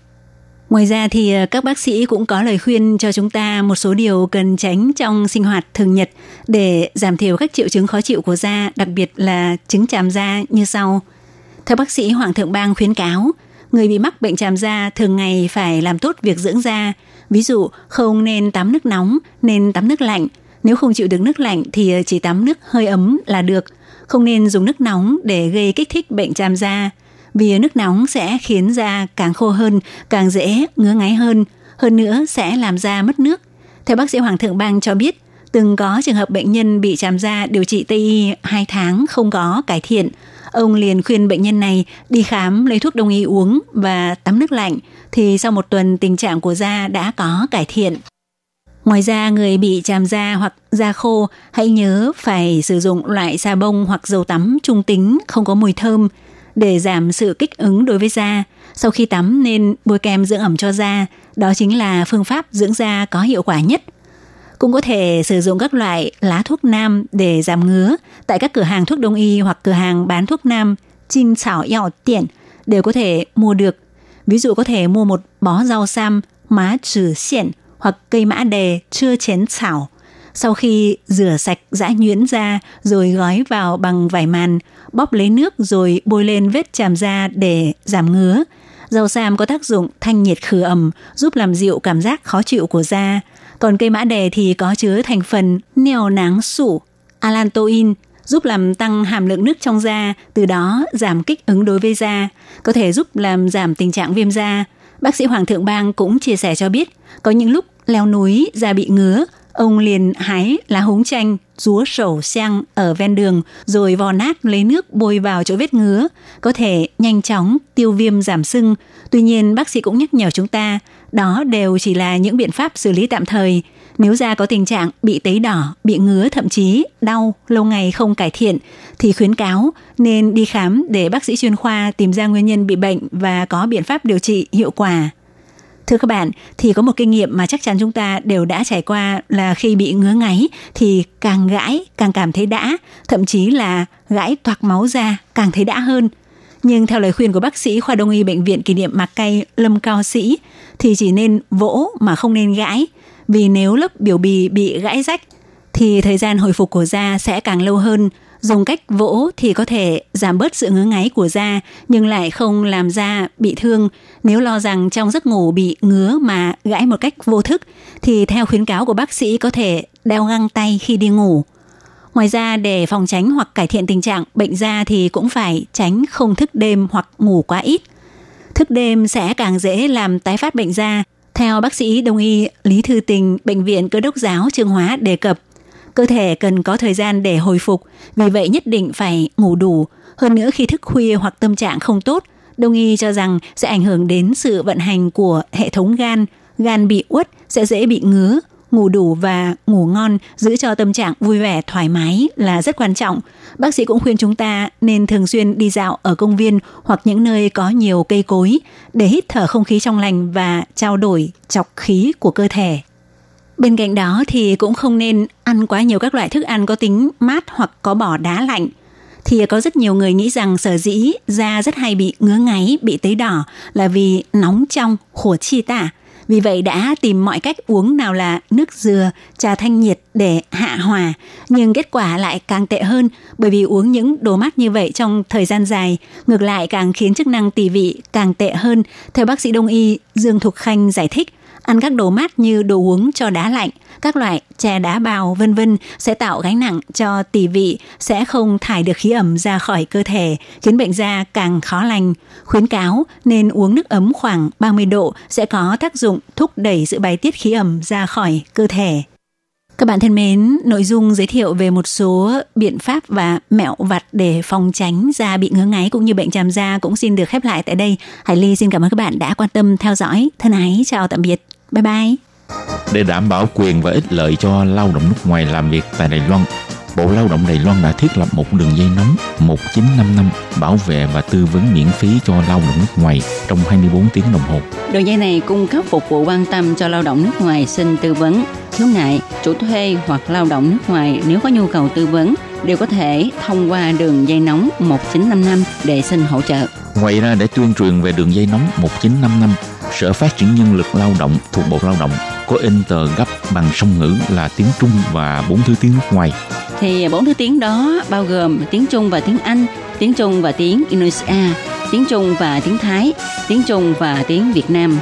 Ngoài ra thì ờ, các bác sĩ cũng có lời khuyên cho chúng ta một số điều cần tránh trong sinh hoạt thường nhật để giảm thiểu các triệu chứng khó chịu của da, đặc biệt là chứng chàm da như sau. Theo bác sĩ Hoàng Thượng Bang khuyến cáo, người bị mắc bệnh chàm da thường ngày phải làm tốt việc dưỡng da. Ví dụ, không nên tắm nước nóng, nên tắm nước lạnh. Nếu không chịu được nước lạnh thì ờ, chỉ tắm nước hơi ấm là được. Không nên dùng nước nóng để gây kích thích bệnh chàm da vì nước nóng sẽ khiến da càng khô hơn, càng dễ ngứa ngáy hơn, hơn nữa sẽ làm da mất nước. Theo bác sĩ Hoàng Thượng Bang cho biết, từng có trường hợp bệnh nhân bị chàm da điều trị Tây y 2 tháng không có cải thiện. Ông liền khuyên bệnh nhân này đi khám lấy thuốc đông y uống và tắm nước lạnh thì sau một tuần tình trạng của da đã có cải thiện. Ngoài ra, người bị chàm da hoặc da khô hãy nhớ phải sử dụng loại xà bông hoặc dầu tắm trung tính không có mùi thơm để giảm sự kích ứng đối với da. Sau khi tắm nên bôi kem dưỡng ẩm cho da, đó chính là phương pháp dưỡng da có hiệu quả nhất. Cũng có thể sử dụng các loại lá thuốc nam để giảm ngứa tại các cửa hàng thuốc đông y hoặc cửa hàng bán thuốc nam trinh xảo Yào Tiện đều có thể mua được. Ví dụ có thể mua một bó rau sam, má trừ xiển hoặc cây mã đề chưa chén xảo sau khi rửa sạch giã nhuyễn ra rồi gói vào bằng vải màn, bóp lấy nước rồi bôi lên vết chàm da để giảm ngứa. dầu sam có tác dụng thanh nhiệt khử ẩm, giúp làm dịu cảm giác khó chịu của da. Còn cây mã đề thì có chứa thành phần neo náng sủ, alantoin, giúp làm tăng hàm lượng nước trong da, từ đó giảm kích ứng đối với da, có thể giúp làm giảm tình trạng viêm da. Bác sĩ Hoàng Thượng Bang cũng chia sẻ cho biết, có những lúc leo núi da bị ngứa, ông liền hái lá húng chanh, rúa sổ xăng ở ven đường rồi vò nát lấy nước bôi vào chỗ vết ngứa, có thể nhanh chóng tiêu viêm giảm sưng. Tuy nhiên bác sĩ cũng nhắc nhở chúng ta, đó đều chỉ là những biện pháp xử lý tạm thời. Nếu da có tình trạng bị tấy đỏ, bị ngứa thậm chí đau lâu ngày không cải thiện thì khuyến cáo nên đi khám để bác sĩ chuyên khoa tìm ra nguyên nhân bị bệnh và có biện pháp điều trị hiệu quả. Thưa các bạn, thì có một kinh nghiệm mà chắc chắn chúng ta đều đã trải qua là khi bị ngứa ngáy thì càng gãi càng cảm thấy đã, thậm chí là gãi toạc máu ra càng thấy đã hơn. Nhưng theo lời khuyên của bác sĩ khoa đông y bệnh viện kỷ niệm Mạc Cây Lâm Cao Sĩ thì chỉ nên vỗ mà không nên gãi, vì nếu lớp biểu bì bị gãi rách thì thời gian hồi phục của da sẽ càng lâu hơn Dùng cách vỗ thì có thể giảm bớt sự ngứa ngáy của da nhưng lại không làm da bị thương. Nếu lo rằng trong giấc ngủ bị ngứa mà gãi một cách vô thức thì theo khuyến cáo của bác sĩ có thể đeo găng tay khi đi ngủ. Ngoài ra để phòng tránh hoặc cải thiện tình trạng bệnh da thì cũng phải tránh không thức đêm hoặc ngủ quá ít. Thức đêm sẽ càng dễ làm tái phát bệnh da. Theo bác sĩ đông y Lý Thư Tình, Bệnh viện Cơ đốc giáo Trương Hóa đề cập, cơ thể cần có thời gian để hồi phục, vì vậy nhất định phải ngủ đủ. Hơn nữa khi thức khuya hoặc tâm trạng không tốt, đông y cho rằng sẽ ảnh hưởng đến sự vận hành của hệ thống gan, gan bị uất sẽ dễ bị ngứa, ngủ đủ và ngủ ngon giữ cho tâm trạng vui vẻ thoải mái là rất quan trọng. Bác sĩ cũng khuyên chúng ta nên thường xuyên đi dạo ở công viên hoặc những nơi có nhiều cây cối để hít thở không khí trong lành và trao đổi chọc khí của cơ thể. Bên cạnh đó thì cũng không nên ăn quá nhiều các loại thức ăn có tính mát hoặc có bỏ đá lạnh. Thì có rất nhiều người nghĩ rằng sở dĩ da rất hay bị ngứa ngáy, bị tấy đỏ là vì nóng trong, khổ chi tả. Vì vậy đã tìm mọi cách uống nào là nước dừa, trà thanh nhiệt để hạ hòa. Nhưng kết quả lại càng tệ hơn bởi vì uống những đồ mát như vậy trong thời gian dài ngược lại càng khiến chức năng tỳ vị càng tệ hơn. Theo bác sĩ đông y Dương Thục Khanh giải thích, ăn các đồ mát như đồ uống cho đá lạnh, các loại chè đá bào vân vân sẽ tạo gánh nặng cho tỳ vị, sẽ không thải được khí ẩm ra khỏi cơ thể, khiến bệnh da càng khó lành. Khuyến cáo nên uống nước ấm khoảng 30 độ sẽ có tác dụng thúc đẩy sự bài tiết khí ẩm ra khỏi cơ thể. Các bạn thân mến, nội dung giới thiệu về một số biện pháp và mẹo vặt để phòng tránh da bị ngứa ngáy cũng như bệnh tràm da cũng xin được khép lại tại đây. Hải Ly xin cảm ơn các bạn đã quan tâm theo dõi. Thân ái, chào tạm biệt. Bye bye. Để đảm bảo quyền và ích lợi cho lao động nước ngoài làm việc tại Đài Loan, Bộ Lao động Đài Loan đã thiết lập một đường dây nóng 1955 bảo vệ và tư vấn miễn phí cho lao động nước ngoài trong 24 tiếng đồng hồ. Đường dây này cung cấp phục vụ quan tâm cho lao động nước ngoài xin tư vấn, khiếu nại, chủ thuê hoặc lao động nước ngoài nếu có nhu cầu tư vấn đều có thể thông qua đường dây nóng 1955 để xin hỗ trợ. Ngoài ra để tuyên truyền về đường dây nóng 1955, Sở Phát triển Nhân lực Lao động thuộc Bộ Lao động có in tờ gấp bằng song ngữ là tiếng Trung và bốn thứ tiếng nước ngoài. Thì bốn thứ tiếng đó bao gồm tiếng Trung và tiếng Anh, tiếng Trung và tiếng Indonesia, tiếng Trung và tiếng Thái, tiếng Trung và tiếng Việt Nam.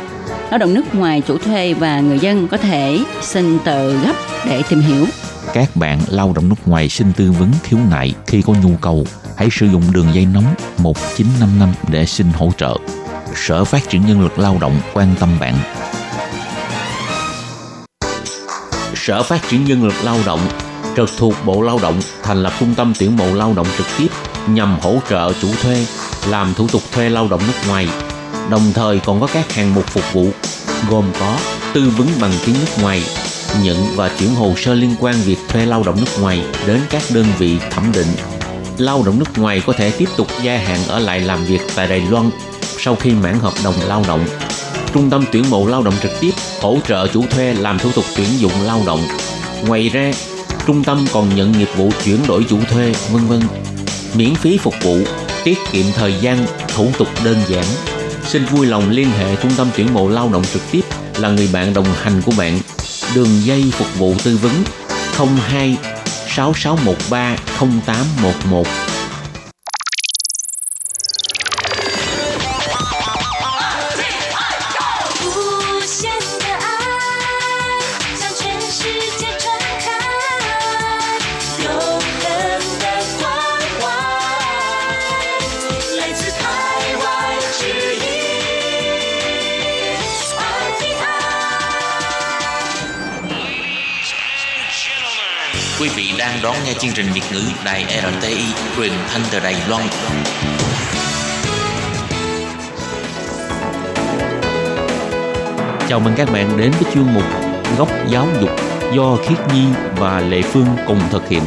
Lao động nước ngoài chủ thuê và người dân có thể xin tờ gấp để tìm hiểu. Các bạn lao động nước ngoài xin tư vấn khiếu nại khi có nhu cầu, hãy sử dụng đường dây nóng 1955 để xin hỗ trợ. Sở Phát triển Nhân lực Lao động quan tâm bạn. Sở Phát triển Nhân lực Lao động trực thuộc Bộ Lao động thành lập trung tâm tuyển mộ lao động trực tiếp nhằm hỗ trợ chủ thuê làm thủ tục thuê lao động nước ngoài. Đồng thời còn có các hạng mục phục vụ gồm có tư vấn bằng tiếng nước ngoài, nhận và chuyển hồ sơ liên quan việc thuê lao động nước ngoài đến các đơn vị thẩm định. Lao động nước ngoài có thể tiếp tục gia hạn ở lại làm việc tại Đài Loan sau khi mãn hợp đồng lao động. Trung tâm tuyển mộ lao động trực tiếp hỗ trợ chủ thuê làm thủ tục tuyển dụng lao động. Ngoài ra, trung tâm còn nhận nghiệp vụ chuyển đổi chủ thuê, vân vân. Miễn phí phục vụ, tiết kiệm thời gian, thủ tục đơn giản. Xin vui lòng liên hệ trung tâm tuyển mộ lao động trực tiếp là người bạn đồng hành của bạn. Đường dây phục vụ tư vấn 02 6613 0811 đang đón nghe chương trình Việt ngữ Đài RTI truyền thanh từ Đài Loan. Chào mừng các bạn đến với chuyên mục Góc giáo dục do Khiết Nhi và Lệ Phương cùng thực hiện.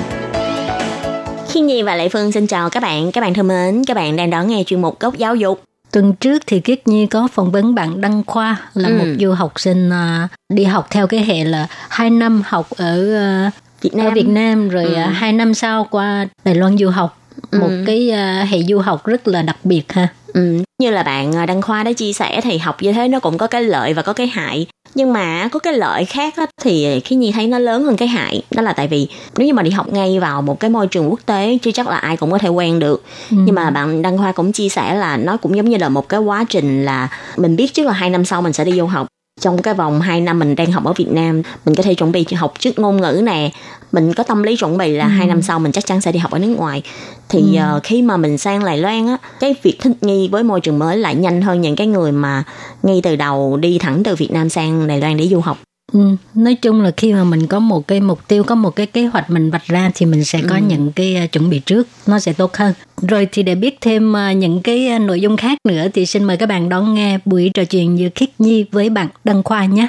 Khi Nhi và Lệ Phương xin chào các bạn. Các bạn thân mến, các bạn đang đón nghe chuyên mục Góc Giáo dục. Tuần trước thì Kiết Nhi có phỏng vấn bạn Đăng Khoa là Ừ. một du học sinh à, đi học theo cái hệ là hai năm học ở à, Việt Nam. ở Việt Nam rồi Ừ. à, hai năm sau qua Đài Loan du học một cái à, hệ du học rất là đặc biệt ha. Ừ, như là bạn ờ, Đăng Khoa đã chia sẻ thì học như thế nó cũng có cái lợi và có cái hại. Nhưng mà có cái lợi khác á, thì khi Nhi thấy nó lớn hơn cái hại. Đó là tại vì nếu như mà đi học ngay vào một cái môi trường quốc tế chứ chắc là ai cũng có thể quen được. Nhưng mà bạn Đăng Khoa cũng chia sẻ là nó cũng giống như là một cái quá trình là mình biết trước là hai năm sau mình sẽ đi du học. Trong cái vòng 2 năm mình đang học ở Việt Nam, mình có thể chuẩn bị học trước ngôn ngữ nè, mình có tâm lý chuẩn bị là hai năm sau mình chắc chắn sẽ đi học ở nước ngoài. Thì ờ, khi mà mình sang Đài Loan á cái việc thích nghi với môi trường mới lại nhanh hơn những cái người mà ngay từ đầu đi thẳng từ Việt Nam sang Đài Loan để du học Ừ, nói chung là khi mà mình có một cái mục tiêu có một cái kế hoạch mình vạch ra thì mình sẽ có những cái à, chuẩn bị trước nó sẽ tốt hơn. Rồi thì để biết thêm à, những cái à, nội dung khác nữa thì xin mời các bạn đón nghe buổi trò chuyện giữa Khiết Nhi với bạn Đăng Khoa nhé.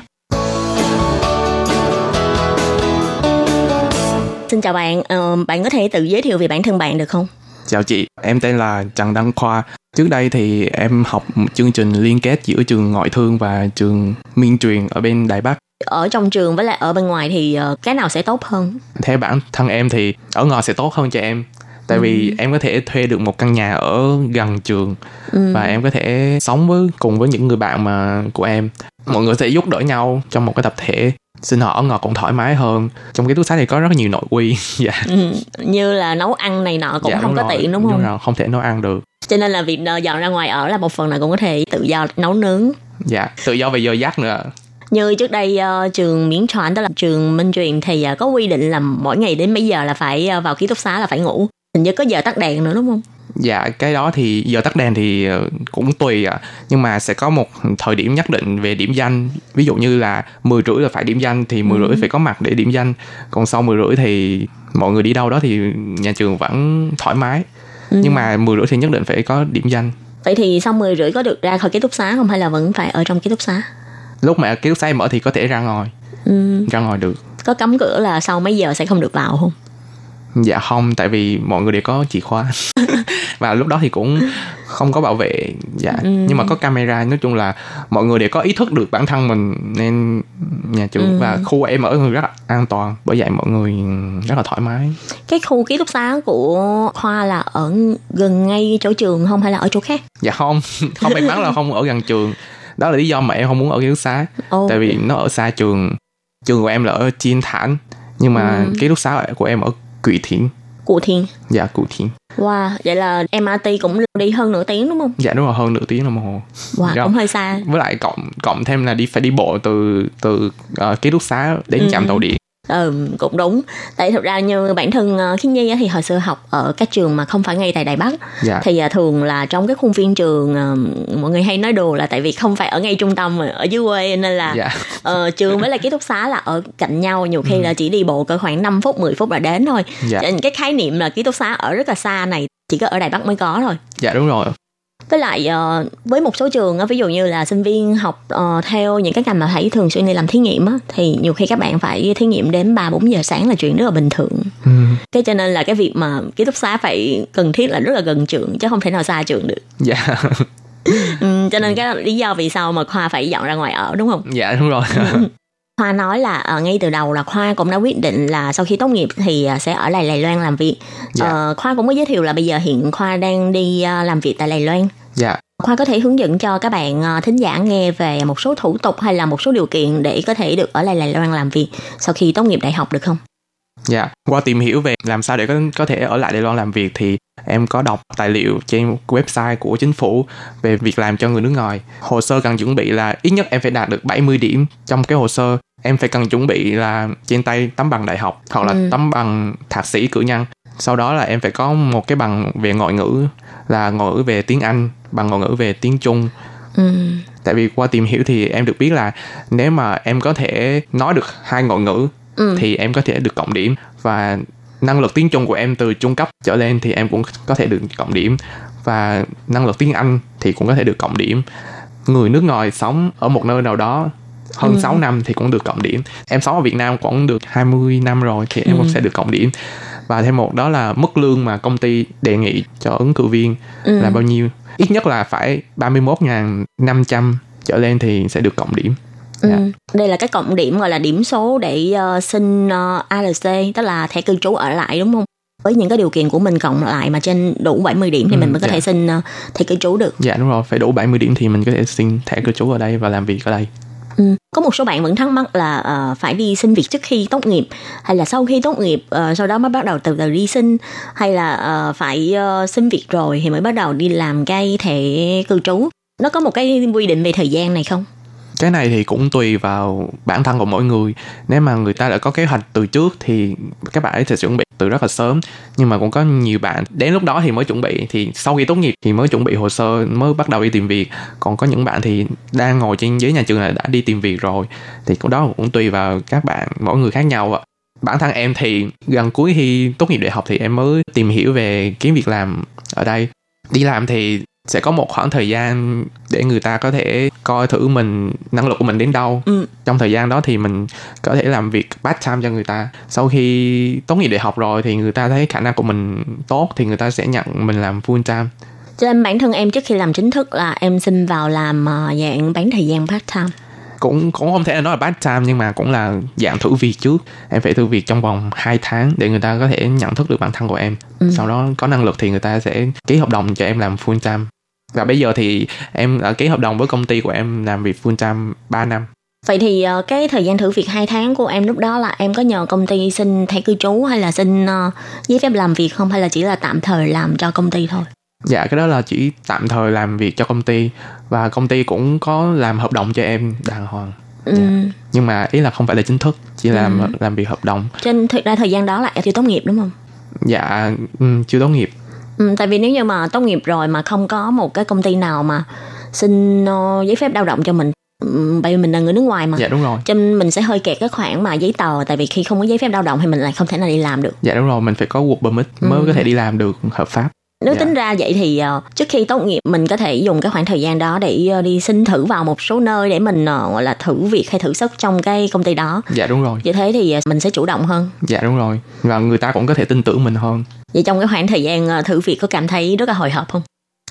Xin chào bạn Ờ, bạn có thể tự giới thiệu về bản thân bạn được không Chào chị, em tên là Trần Đăng Khoa. Trước đây thì em học một chương trình liên kết giữa trường ngoại thương và trường Minh truyền ở bên Đài Bắc. ở trong trường với lại ở bên ngoài thì ờ, cái nào sẽ tốt hơn Theo bản thân em thì ở ngoài sẽ tốt hơn cho em. Tại vì em có thể thuê được một căn nhà ở gần trường và em có thể sống với cùng với những người bạn mà của em. Mọi người sẽ giúp đỡ nhau trong một cái tập thể. Sinh hoạt ở ngọt cũng thoải mái hơn. Trong cái túc xá thì có rất nhiều nội quy. dạ. ừ, như là nấu ăn này nọ cũng dạ, không có rồi. tiện đúng không rồi, không thể nấu ăn được. cho nên là việc ờ, dọn ra ngoài ở là một phần là cũng có thể tự do nấu nướng Dạ, tự do về giờ giấc nữa. như trước đây ờ, trường miễn soạn tức là trường minh truyền thì ờ, có quy định là mỗi ngày đến mấy giờ là phải ờ, vào ký túc xá là phải ngủ hình như có giờ tắt đèn nữa đúng không Dạ cái đó thì giờ tắt đèn thì ờ, cũng tùy ạ. Nhưng mà sẽ có một thời điểm nhất định về điểm danh. Ví dụ như là 10 rưỡi là phải điểm danh Thì 10 rưỡi phải có mặt để điểm danh. Còn sau 10 rưỡi thì mọi người đi đâu đó thì nhà trường vẫn thoải mái. Nhưng mà 10 rưỡi thì nhất định phải có điểm danh. Vậy thì sau 10 rưỡi có được ra khỏi ký túc xá không hay là vẫn phải ở trong ký túc xá? Lúc mà ký túc xá mở thì có thể ra ngoài ừ, Ra ngoài được. Có cấm cửa là sau mấy giờ sẽ không được vào không Dạ không tại vì mọi người đều có chìa khóa. Và lúc đó thì cũng không có bảo vệ Dạ. Nhưng mà có camera Nói chung là mọi người đều có ý thức được bản thân mình Nên nhà trường và khu em ở rất là an toàn Bởi vậy mọi người rất là thoải mái. Cái khu ký túc xá của khoa là ở gần ngay chỗ trường không hay là ở chỗ khác? Dạ không Không may mắn là không ở gần trường. Đó là lý do mà em không muốn ở ký túc xá Ồ. Tại vì nó ở xa trường. Trường của em là ở Chiên Thản Nhưng mà ký túc xá của em ở Quỷ Thiện cụ thiên Dạ Cụ Thiện wow vậy là MRT cũng đi hơn nửa tiếng đúng không? Dạ đúng rồi hơn nửa tiếng đồng hồ. Wow Dạ. cũng hơi xa. Với lại cộng cộng thêm là đi phải đi bộ từ từ uh, ký túc xá đến trạm tàu điện ừ cũng đúng. Tại thực ra như bản thân uh, khiết nhi thì hồi xưa học ở các trường mà không phải ngay tại đài bắc. Dạ. Thì à, thường là trong cái khuôn viên trường mọi người hay nói đùa là tại vì không phải ở ngay trung tâm mà ở dưới quê nên là dạ. ờ, trường với lại ký túc xá là ở cạnh nhau. Nhiều khi là chỉ đi bộ cỡ khoảng 5 phút 10 phút là đến thôi. Dạ. Cho nên cái khái niệm là ký túc xá ở rất là xa này chỉ có ở đài bắc mới có thôi. Dạ đúng rồi với lại ờ, với một số trường á, ví dụ như là sinh viên học ờ, theo những cái ngành mà phải thường xuyên đi làm thí nghiệm á, thì nhiều khi các bạn phải thí nghiệm đến 3 4 giờ sáng là chuyện rất là bình thường. ừ. Cái cho nên là cái việc mà ký túc xá phải cần thiết là rất là gần trường chứ không thể nào xa trường được. dạ Ừ, cho nên cái lý do vì sao mà khoa phải dọn ra ngoài ở đúng không? dạ đúng rồi Khoa nói là ờ, ngay từ đầu là Khoa cũng đã quyết định là sau khi tốt nghiệp thì ờ, sẽ ở lại Đài Loan làm việc. Dạ. Ờ, Khoa cũng có giới thiệu là bây giờ hiện Khoa đang đi ờ, làm việc tại Đài Loan. dạ Khoa có thể hướng dẫn cho các bạn thính giả nghe về một số thủ tục hay là một số điều kiện để có thể được ở lại Đài Loan làm việc sau khi tốt nghiệp đại học được không? Dạ, qua tìm hiểu về làm sao để có có thể ở lại Đài Loan làm việc thì em có đọc tài liệu trên website của chính phủ về việc làm cho người nước ngoài. Hồ sơ cần chuẩn bị là ít nhất em phải đạt được 70 điểm trong cái hồ sơ. Em phải cần chuẩn bị là trên tay tấm bằng đại học hoặc là Ừ. tấm bằng thạc sĩ cử nhân. Sau đó là em phải có một cái bằng về ngoại ngữ là ngoại ngữ về tiếng Anh, bằng ngoại ngữ về tiếng Trung Ừ. tại vì qua tìm hiểu thì em được biết là nếu mà em có thể nói được hai ngoại ngữ Ừ. thì em có thể được cộng điểm và năng lực tiếng Trung của em từ trung cấp trở lên thì em cũng có thể được cộng điểm và năng lực tiếng Anh thì cũng có thể được cộng điểm người nước ngoài sống ở một nơi nào đó hơn Ừ. 6 năm thì cũng được cộng điểm em sống ở Việt Nam cũng được 20 năm rồi thì em Ừ. cũng sẽ được cộng điểm và thêm một đó là mức lương mà công ty đề nghị cho ứng cử viên Ừ. là bao nhiêu ít nhất là phải 31.500 trở lên thì sẽ được cộng điểm Ừ. Dạ. Đây là cái cộng điểm gọi là điểm số để ờ, xin ờ, ALC, tức là thẻ cư trú ở lại đúng không? Với những cái điều kiện của mình cộng lại mà trên đủ 70 điểm thì Ừ, mình mới có dạ. thể xin ờ, thẻ cư trú được. dạ đúng rồi phải đủ 70 điểm thì mình có thể xin thẻ cư trú ở đây và làm việc ở đây Ừ. Có một số bạn vẫn thắc mắc là ờ, phải đi xin việc trước khi tốt nghiệp hay là sau khi tốt nghiệp ờ, sau đó mới bắt đầu từ từ đi xin hay là ờ, phải ờ, xin việc rồi thì mới bắt đầu đi làm cái thẻ cư trú. Nó có một cái quy định về thời gian này không? Cái này thì cũng tùy vào bản thân của mỗi người. Nếu mà người ta đã có kế hoạch từ trước thì các bạn ấy sẽ chuẩn bị từ rất là sớm. Nhưng mà cũng có nhiều bạn, đến lúc đó thì mới chuẩn bị, thì sau khi tốt nghiệp thì mới chuẩn bị hồ sơ, mới bắt đầu đi tìm việc. Còn có những bạn thì đang ngồi trên ghế nhà trường là đã đi tìm việc rồi. Thì cũng đó cũng tùy vào các bạn, mỗi người khác nhau ạ. Bản thân em thì gần cuối khi tốt nghiệp đại học thì em mới tìm hiểu về kiếm việc làm ở đây. Đi làm thì sẽ có một khoảng thời gian để người ta có thể coi thử mình năng lực của mình đến đâu Ừ. trong thời gian đó thì mình có thể làm việc part time cho người ta sau khi tốt nghiệp đại học rồi thì người ta thấy khả năng của mình tốt thì người ta sẽ nhận mình làm full time Cho nên bản thân em trước khi làm chính thức là em xin vào làm ờ, dạng bán thời gian part time. cũng cũng không thể nói là part time nhưng mà cũng là dạng thử việc trước em phải thử việc trong vòng 2 tháng để người ta có thể nhận thức được bản thân của em Ừ. sau đó có năng lực thì người ta sẽ ký hợp đồng cho em làm full time và bây giờ thì em đã ký hợp đồng với công ty của em làm việc full time 3 năm Vậy thì ờ, cái thời gian thử việc 2 tháng của em lúc đó là em có nhờ công ty xin thẻ cư trú hay là xin ờ, giấy phép làm việc không hay là chỉ là tạm thời làm cho công ty thôi? Dạ cái đó là chỉ tạm thời làm việc cho công ty và công ty cũng có làm hợp đồng cho em đàng hoàng. Ừ. Nhưng mà ý là không phải là chính thức, chỉ làm Ừ. làm việc hợp đồng. Trên thực ra thời gian đó là em chưa tốt nghiệp đúng không? Dạ ừm, chưa tốt nghiệp. Ừ, tại vì nếu như mà tốt nghiệp rồi mà không có một cái công ty nào mà xin ờ, giấy phép lao động cho mình ừ, bởi vì mình là người nước ngoài mà Dạ đúng rồi. cho nên mình sẽ hơi kẹt cái khoản mà giấy tờ tại vì khi không có giấy phép lao động thì mình lại không thể nào đi làm được Dạ đúng rồi, mình phải có work permit Ừ. mới có thể đi làm được hợp pháp. Nếu Dạ. tính ra vậy thì ờ, trước khi tốt nghiệp mình có thể dùng cái khoảng thời gian đó để ờ, đi xin thử vào một số nơi để mình ờ, gọi là thử việc hay thử sức trong cái công ty đó Dạ đúng rồi. như thế thì mình sẽ chủ động hơn Dạ đúng rồi. Và người ta cũng có thể tin tưởng mình hơn. vậy trong cái khoảng thời gian thử việc có cảm thấy rất là hồi hộp không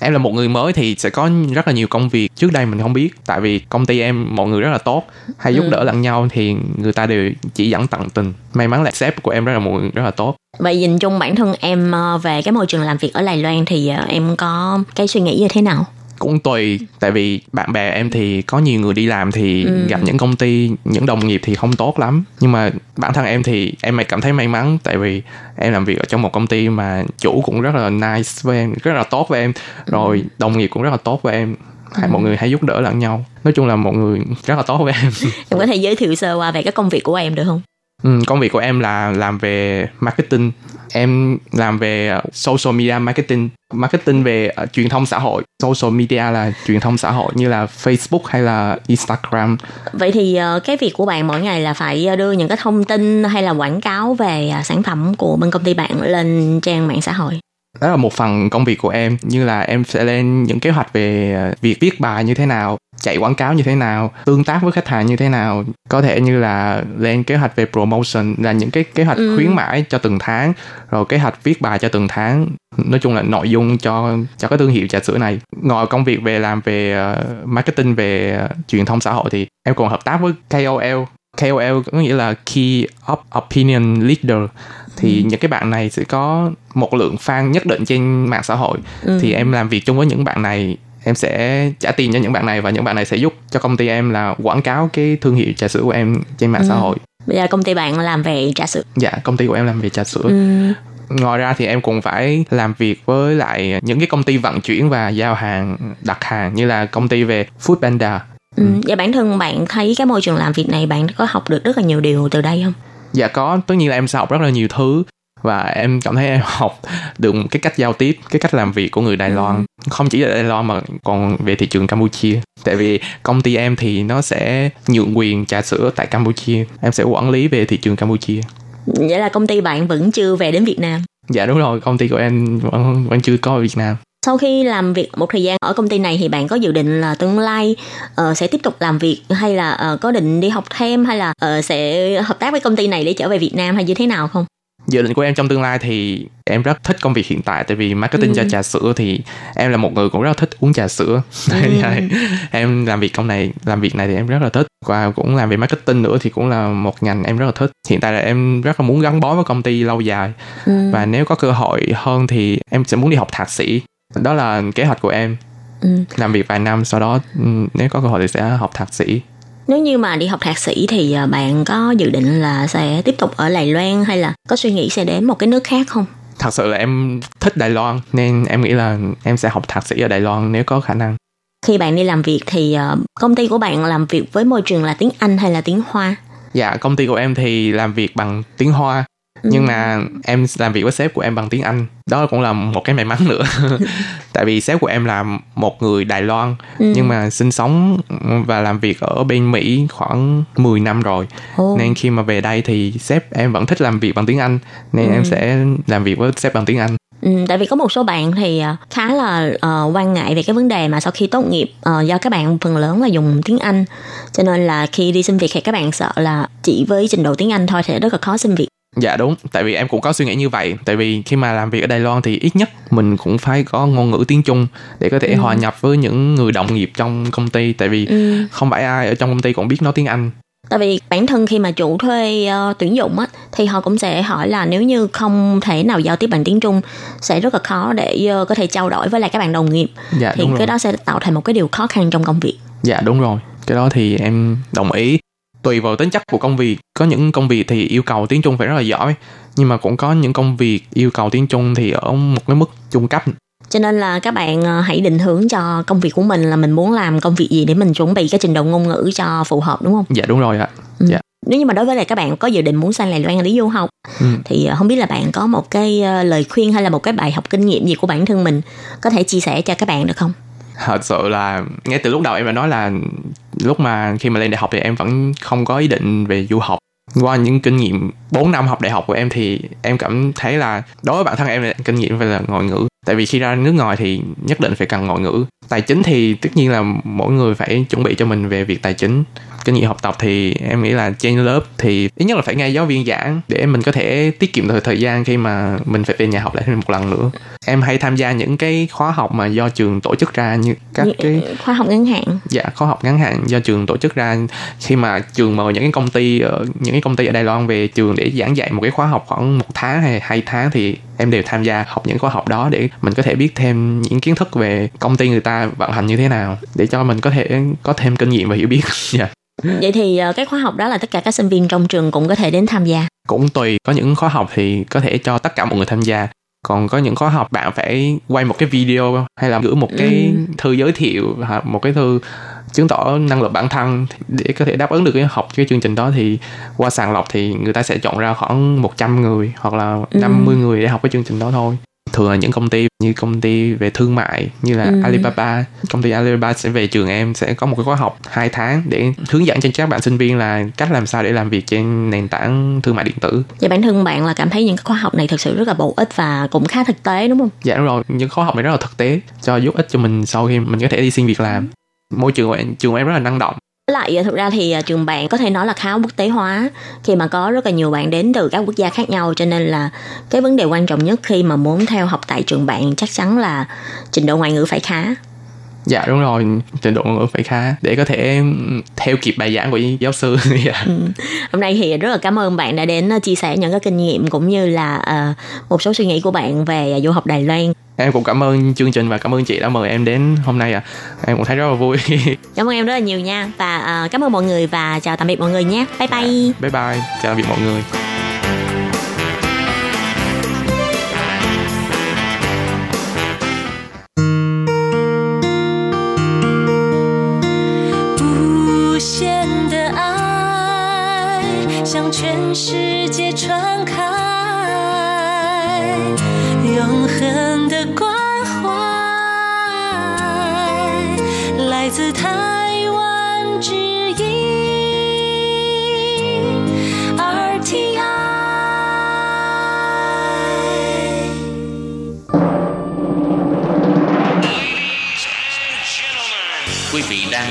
Em là một người mới thì sẽ có rất là nhiều công việc. Trước đây mình không biết tại vì công ty em mọi người rất là tốt hay giúp Ừ. đỡ lẫn nhau thì người ta đều chỉ dẫn tận tình. May mắn là sếp của em rất là một người rất là tốt. Vậy nhìn chung bản thân em ờ, về cái môi trường làm việc ở Đài Loan thì ờ, em có cái suy nghĩ như thế nào cũng tùy. Tại vì bạn bè em thì có nhiều người đi làm thì Ừ. gặp những công ty những đồng nghiệp thì không tốt lắm. Nhưng mà bản thân em thì em lại cảm thấy may mắn tại vì em làm việc ở trong một công ty mà chủ cũng rất là nice với em rất là tốt với em. Rồi đồng nghiệp cũng rất là tốt với em. Hai Ừ. mọi người hay giúp đỡ lẫn nhau. Nói chung là mọi người rất là tốt với em. Em có thể giới thiệu sơ qua về cái công việc của em được không Ừ, công việc của em là làm về marketing. Em làm về ờ, social media marketing. Marketing về uh, truyền thông xã hội. Social media là truyền thông xã hội như là facebook hay là instagram. Vậy thì uh, cái việc của bạn mỗi ngày là phải đưa những cái thông tin hay là quảng cáo về uh, sản phẩm của bên công ty bạn lên trang mạng xã hội? Đó là một phần công việc của em như là em sẽ lên những kế hoạch về ờ, việc viết bài như thế nào chạy quảng cáo như thế nào tương tác với khách hàng như thế nào. Có thể như là lên kế hoạch về promotion là những cái kế hoạch Ừ. khuyến mãi cho từng tháng rồi kế hoạch viết bài cho từng tháng. Nói chung là nội dung cho cho cái thương hiệu trà sữa này. Ngoài công việc về làm về ờ, marketing về ờ, truyền thông xã hội thì em còn hợp tác với KOL KOL có nghĩa là Key Op- Opinion Leader thì những cái bạn này sẽ có một lượng fan nhất định trên mạng xã hội Ừ. thì em làm việc chung với những bạn này em sẽ trả tiền cho những bạn này và những bạn này sẽ giúp cho công ty em là quảng cáo cái thương hiệu trà sữa của em trên mạng Ừ. xã hội Bây giờ công ty bạn làm về trà sữa. dạ công ty của em làm về trà sữa Ừ. ngoài ra thì em cũng phải làm việc với lại những cái công ty vận chuyển và giao hàng đặt hàng như là công ty về Food Panda Ừ. Và bản thân bạn thấy cái môi trường làm việc này bạn có học được rất là nhiều điều từ đây không? Dạ có tất nhiên là em sẽ học rất là nhiều thứ và em cảm thấy em học được cái cách giao tiếp cái cách làm việc của người Đài Loan. Không chỉ là Đài Loan mà còn về thị trường Campuchia. Tại vì công ty em thì nó sẽ nhượng quyền trà sữa tại Campuchia. Em sẽ quản lý về thị trường Campuchia. Vậy là công ty bạn vẫn chưa về đến Việt Nam. dạ đúng rồi công ty của em vẫn, vẫn chưa có ở Việt Nam Sau khi làm việc một thời gian ở công ty này thì bạn có dự định là tương lai ờ, sẽ tiếp tục làm việc hay là ờ, có định đi học thêm hay là ờ, sẽ hợp tác với công ty này để trở về Việt Nam hay như thế nào không? dự định của em trong tương lai thì em rất thích công việc hiện tại tại vì marketing Ừ. cho trà sữa thì em là một người cũng rất thích uống trà sữa. Nên em làm việc công này làm việc này thì em rất là thích. Và cũng làm về marketing nữa thì cũng là một ngành em rất là thích. Hiện tại là em rất là muốn gắn bó với công ty lâu dài. Ừ. và nếu có cơ hội hơn thì em sẽ muốn đi học thạc sĩ đó là kế hoạch của em Ừ. làm việc vài năm sau đó ừ, nếu có cơ hội thì sẽ học thạc sĩ Nếu như mà đi học thạc sĩ thì ờ, bạn có dự định là sẽ tiếp tục ở Đài Loan hay là có suy nghĩ sẽ đến một cái nước khác không? thật sự là em thích Đài Loan nên em nghĩ là em sẽ học thạc sĩ ở Đài Loan nếu có khả năng Khi bạn đi làm việc thì ờ, công ty của bạn làm việc với môi trường là tiếng Anh hay là tiếng Hoa? Dạ, công ty của em thì làm việc bằng tiếng Hoa nhưng mà em làm việc với sếp của em bằng tiếng Anh đó cũng là một cái may mắn nữa tại vì sếp của em là một người Đài Loan Ừ. nhưng mà sinh sống và làm việc ở bên Mỹ khoảng 10 năm rồi Ồ. nên khi mà về đây thì sếp em vẫn thích làm việc bằng tiếng Anh nên Ừ. em sẽ làm việc với sếp bằng tiếng Anh Ừ, tại vì có một số bạn thì ờ, khá là ờ, quan ngại về cái vấn đề mà sau khi tốt nghiệp ờ, do các bạn phần lớn là dùng tiếng Anh cho nên là khi đi xin việc thì các bạn sợ là chỉ với trình độ tiếng Anh thôi thì rất là khó xin việc. Dạ đúng, tại vì em cũng có suy nghĩ như vậy Tại vì khi mà làm việc ở Đài Loan thì ít nhất mình cũng phải có ngôn ngữ tiếng Trung Để có thể Ừ. hòa nhập với những người đồng nghiệp trong công ty Tại vì Ừ. không phải ai ở trong công ty cũng biết nói tiếng Anh Tại vì bản thân khi mà chủ thuê ờ, tuyển dụng á thì họ cũng sẽ hỏi là nếu như không thể nào giao tiếp bằng tiếng Trung sẽ rất là khó để ờ, có thể trao đổi với lại các bạn đồng nghiệp Dạ thì cái rồi đó sẽ tạo thành một cái điều khó khăn trong công việc. Dạ đúng rồi Cái đó thì em đồng ý Tùy vào tính chất của công việc Có những công việc thì yêu cầu tiếng Trung phải rất là giỏi Nhưng mà cũng có những công việc yêu cầu tiếng Trung thì ở một cái mức trung cấp Cho nên là các bạn ờ, hãy định hướng cho công việc của mình là mình muốn làm công việc gì để mình chuẩn bị cái trình độ ngôn ngữ cho phù hợp đúng không? Dạ đúng rồi ạ Ừ. Dạ Nếu như mà đối với lại các bạn có dự định muốn sang Đài Loan đi du học ừ. thì ờ, không biết là bạn có một cái ờ, lời khuyên hay là một cái bài học kinh nghiệm gì của bản thân mình có thể chia sẻ cho các bạn được không? Thật sự là ngay từ lúc đầu em đã nói là lúc mà khi mà lên đại học thì em vẫn không có ý định về du học. Qua những kinh nghiệm 4 năm học đại học của em thì em cảm thấy là đối với bản thân em là kinh nghiệm về là ngoại ngữ tại vì khi ra nước ngoài thì nhất định phải cần ngoại ngữ. Tài chính thì tất nhiên là mỗi người phải chuẩn bị cho mình về việc tài chính. Kinh nghiệm học tập thì em nghĩ là trên lớp thì ít nhất là phải nghe giáo viên giảng để mình có thể tiết kiệm được thời gian khi mà mình phải về nhà học lại thêm một lần nữa. Em hay tham gia những cái khóa học mà do trường tổ chức ra như các cái khóa học ngắn hạn. dạ khóa học ngắn hạn do trường tổ chức ra. Khi mà trường mời những cái công ty ở những cái công ty ở Đài Loan về trường để giảng dạy một cái khóa học khoảng một tháng hay hai tháng thì em đều tham gia học những khóa học đó để mình có thể biết thêm những kiến thức về công ty người ta vận hành như thế nào để cho mình có thể có thêm kinh nghiệm và hiểu biết. Dạ. Vậy thì ờ, cái khóa học đó là tất cả các sinh viên trong trường cũng có thể đến tham gia. cũng tùy có những khóa học thì có thể cho tất cả mọi người tham gia còn có những khóa học bạn phải quay một cái video hay là gửi một cái Ừ. thư giới thiệu hoặc một cái thư chứng tỏ năng lực bản thân để có thể đáp ứng được cái học cái chương trình đó thì qua sàng lọc thì người ta sẽ chọn ra khoảng 100 người hoặc là Ừ. 50 người để học cái chương trình đó thôi thường là những công ty như công ty về thương mại như là Ừ. Alibaba công ty Alibaba sẽ về trường em sẽ có một cái khóa học 2 tháng để hướng dẫn cho các bạn sinh viên là cách làm sao để làm việc trên nền tảng thương mại điện tử Vậy bản thân bạn là cảm thấy những cái khóa học này thực sự rất là bổ ích và cũng khá thực tế đúng không? Dạ đúng rồi, những khóa học này rất là thực tế cho giúp ích cho mình sau khi mình có thể đi xin việc làm. Môi trường của em, trường của em rất là năng động. Lại ờ, thực ra thì ờ, trường bạn có thể nói là khá quốc tế hóa, khi mà có rất là nhiều bạn đến từ các quốc gia khác nhau cho nên là cái vấn đề quan trọng nhất khi mà muốn theo học tại trường bạn chắc chắn là trình độ ngoại ngữ phải khá dạ đúng rồi trình độ ngôn ngữ phải khá để có thể theo kịp bài giảng của giáo sư dạ. Ừ. Hôm nay thì rất là cảm ơn bạn đã đến ờ, chia sẻ những cái kinh nghiệm cũng như là ờ, một số suy nghĩ của bạn về du học Đài Loan. em cũng cảm ơn chương trình và cảm ơn chị đã mời em đến hôm nay ạ em cũng thấy rất là vui Cảm ơn em rất là nhiều nha và ờ, cảm ơn mọi người và chào tạm biệt mọi người nhé. Bye bye. bye bye chào tạm biệt mọi người “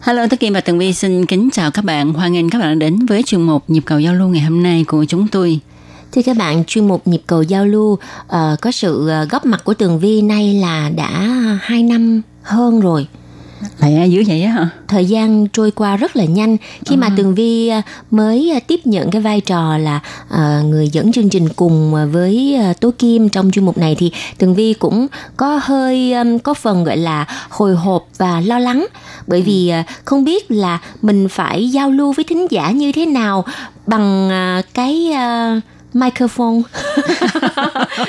Hello, tất Kim và Tường Vi xin kính chào các bạn. Hoan nghênh các bạn đến với chuyên mục Nhịp cầu giao lưu ngày hôm nay của chúng tôi. Thưa các bạn, chuyên mục nhịp cầu giao lưu uh, có sự ờ, góp mặt của Tường Vi nay là đã 2 năm hơn rồi. Lẹ dữ vậy á hả? Thời gian trôi qua rất là nhanh. Khi mà Tường Vi ờ, mới ờ, tiếp nhận cái vai trò là ờ, người dẫn chương trình cùng với Tố Kim trong chuyên mục này thì Tường Vi cũng có hơi có phần gọi là hồi hộp và lo lắng. Bởi vì ờ, không biết là mình phải giao lưu với thính giả như thế nào bằng cái microphone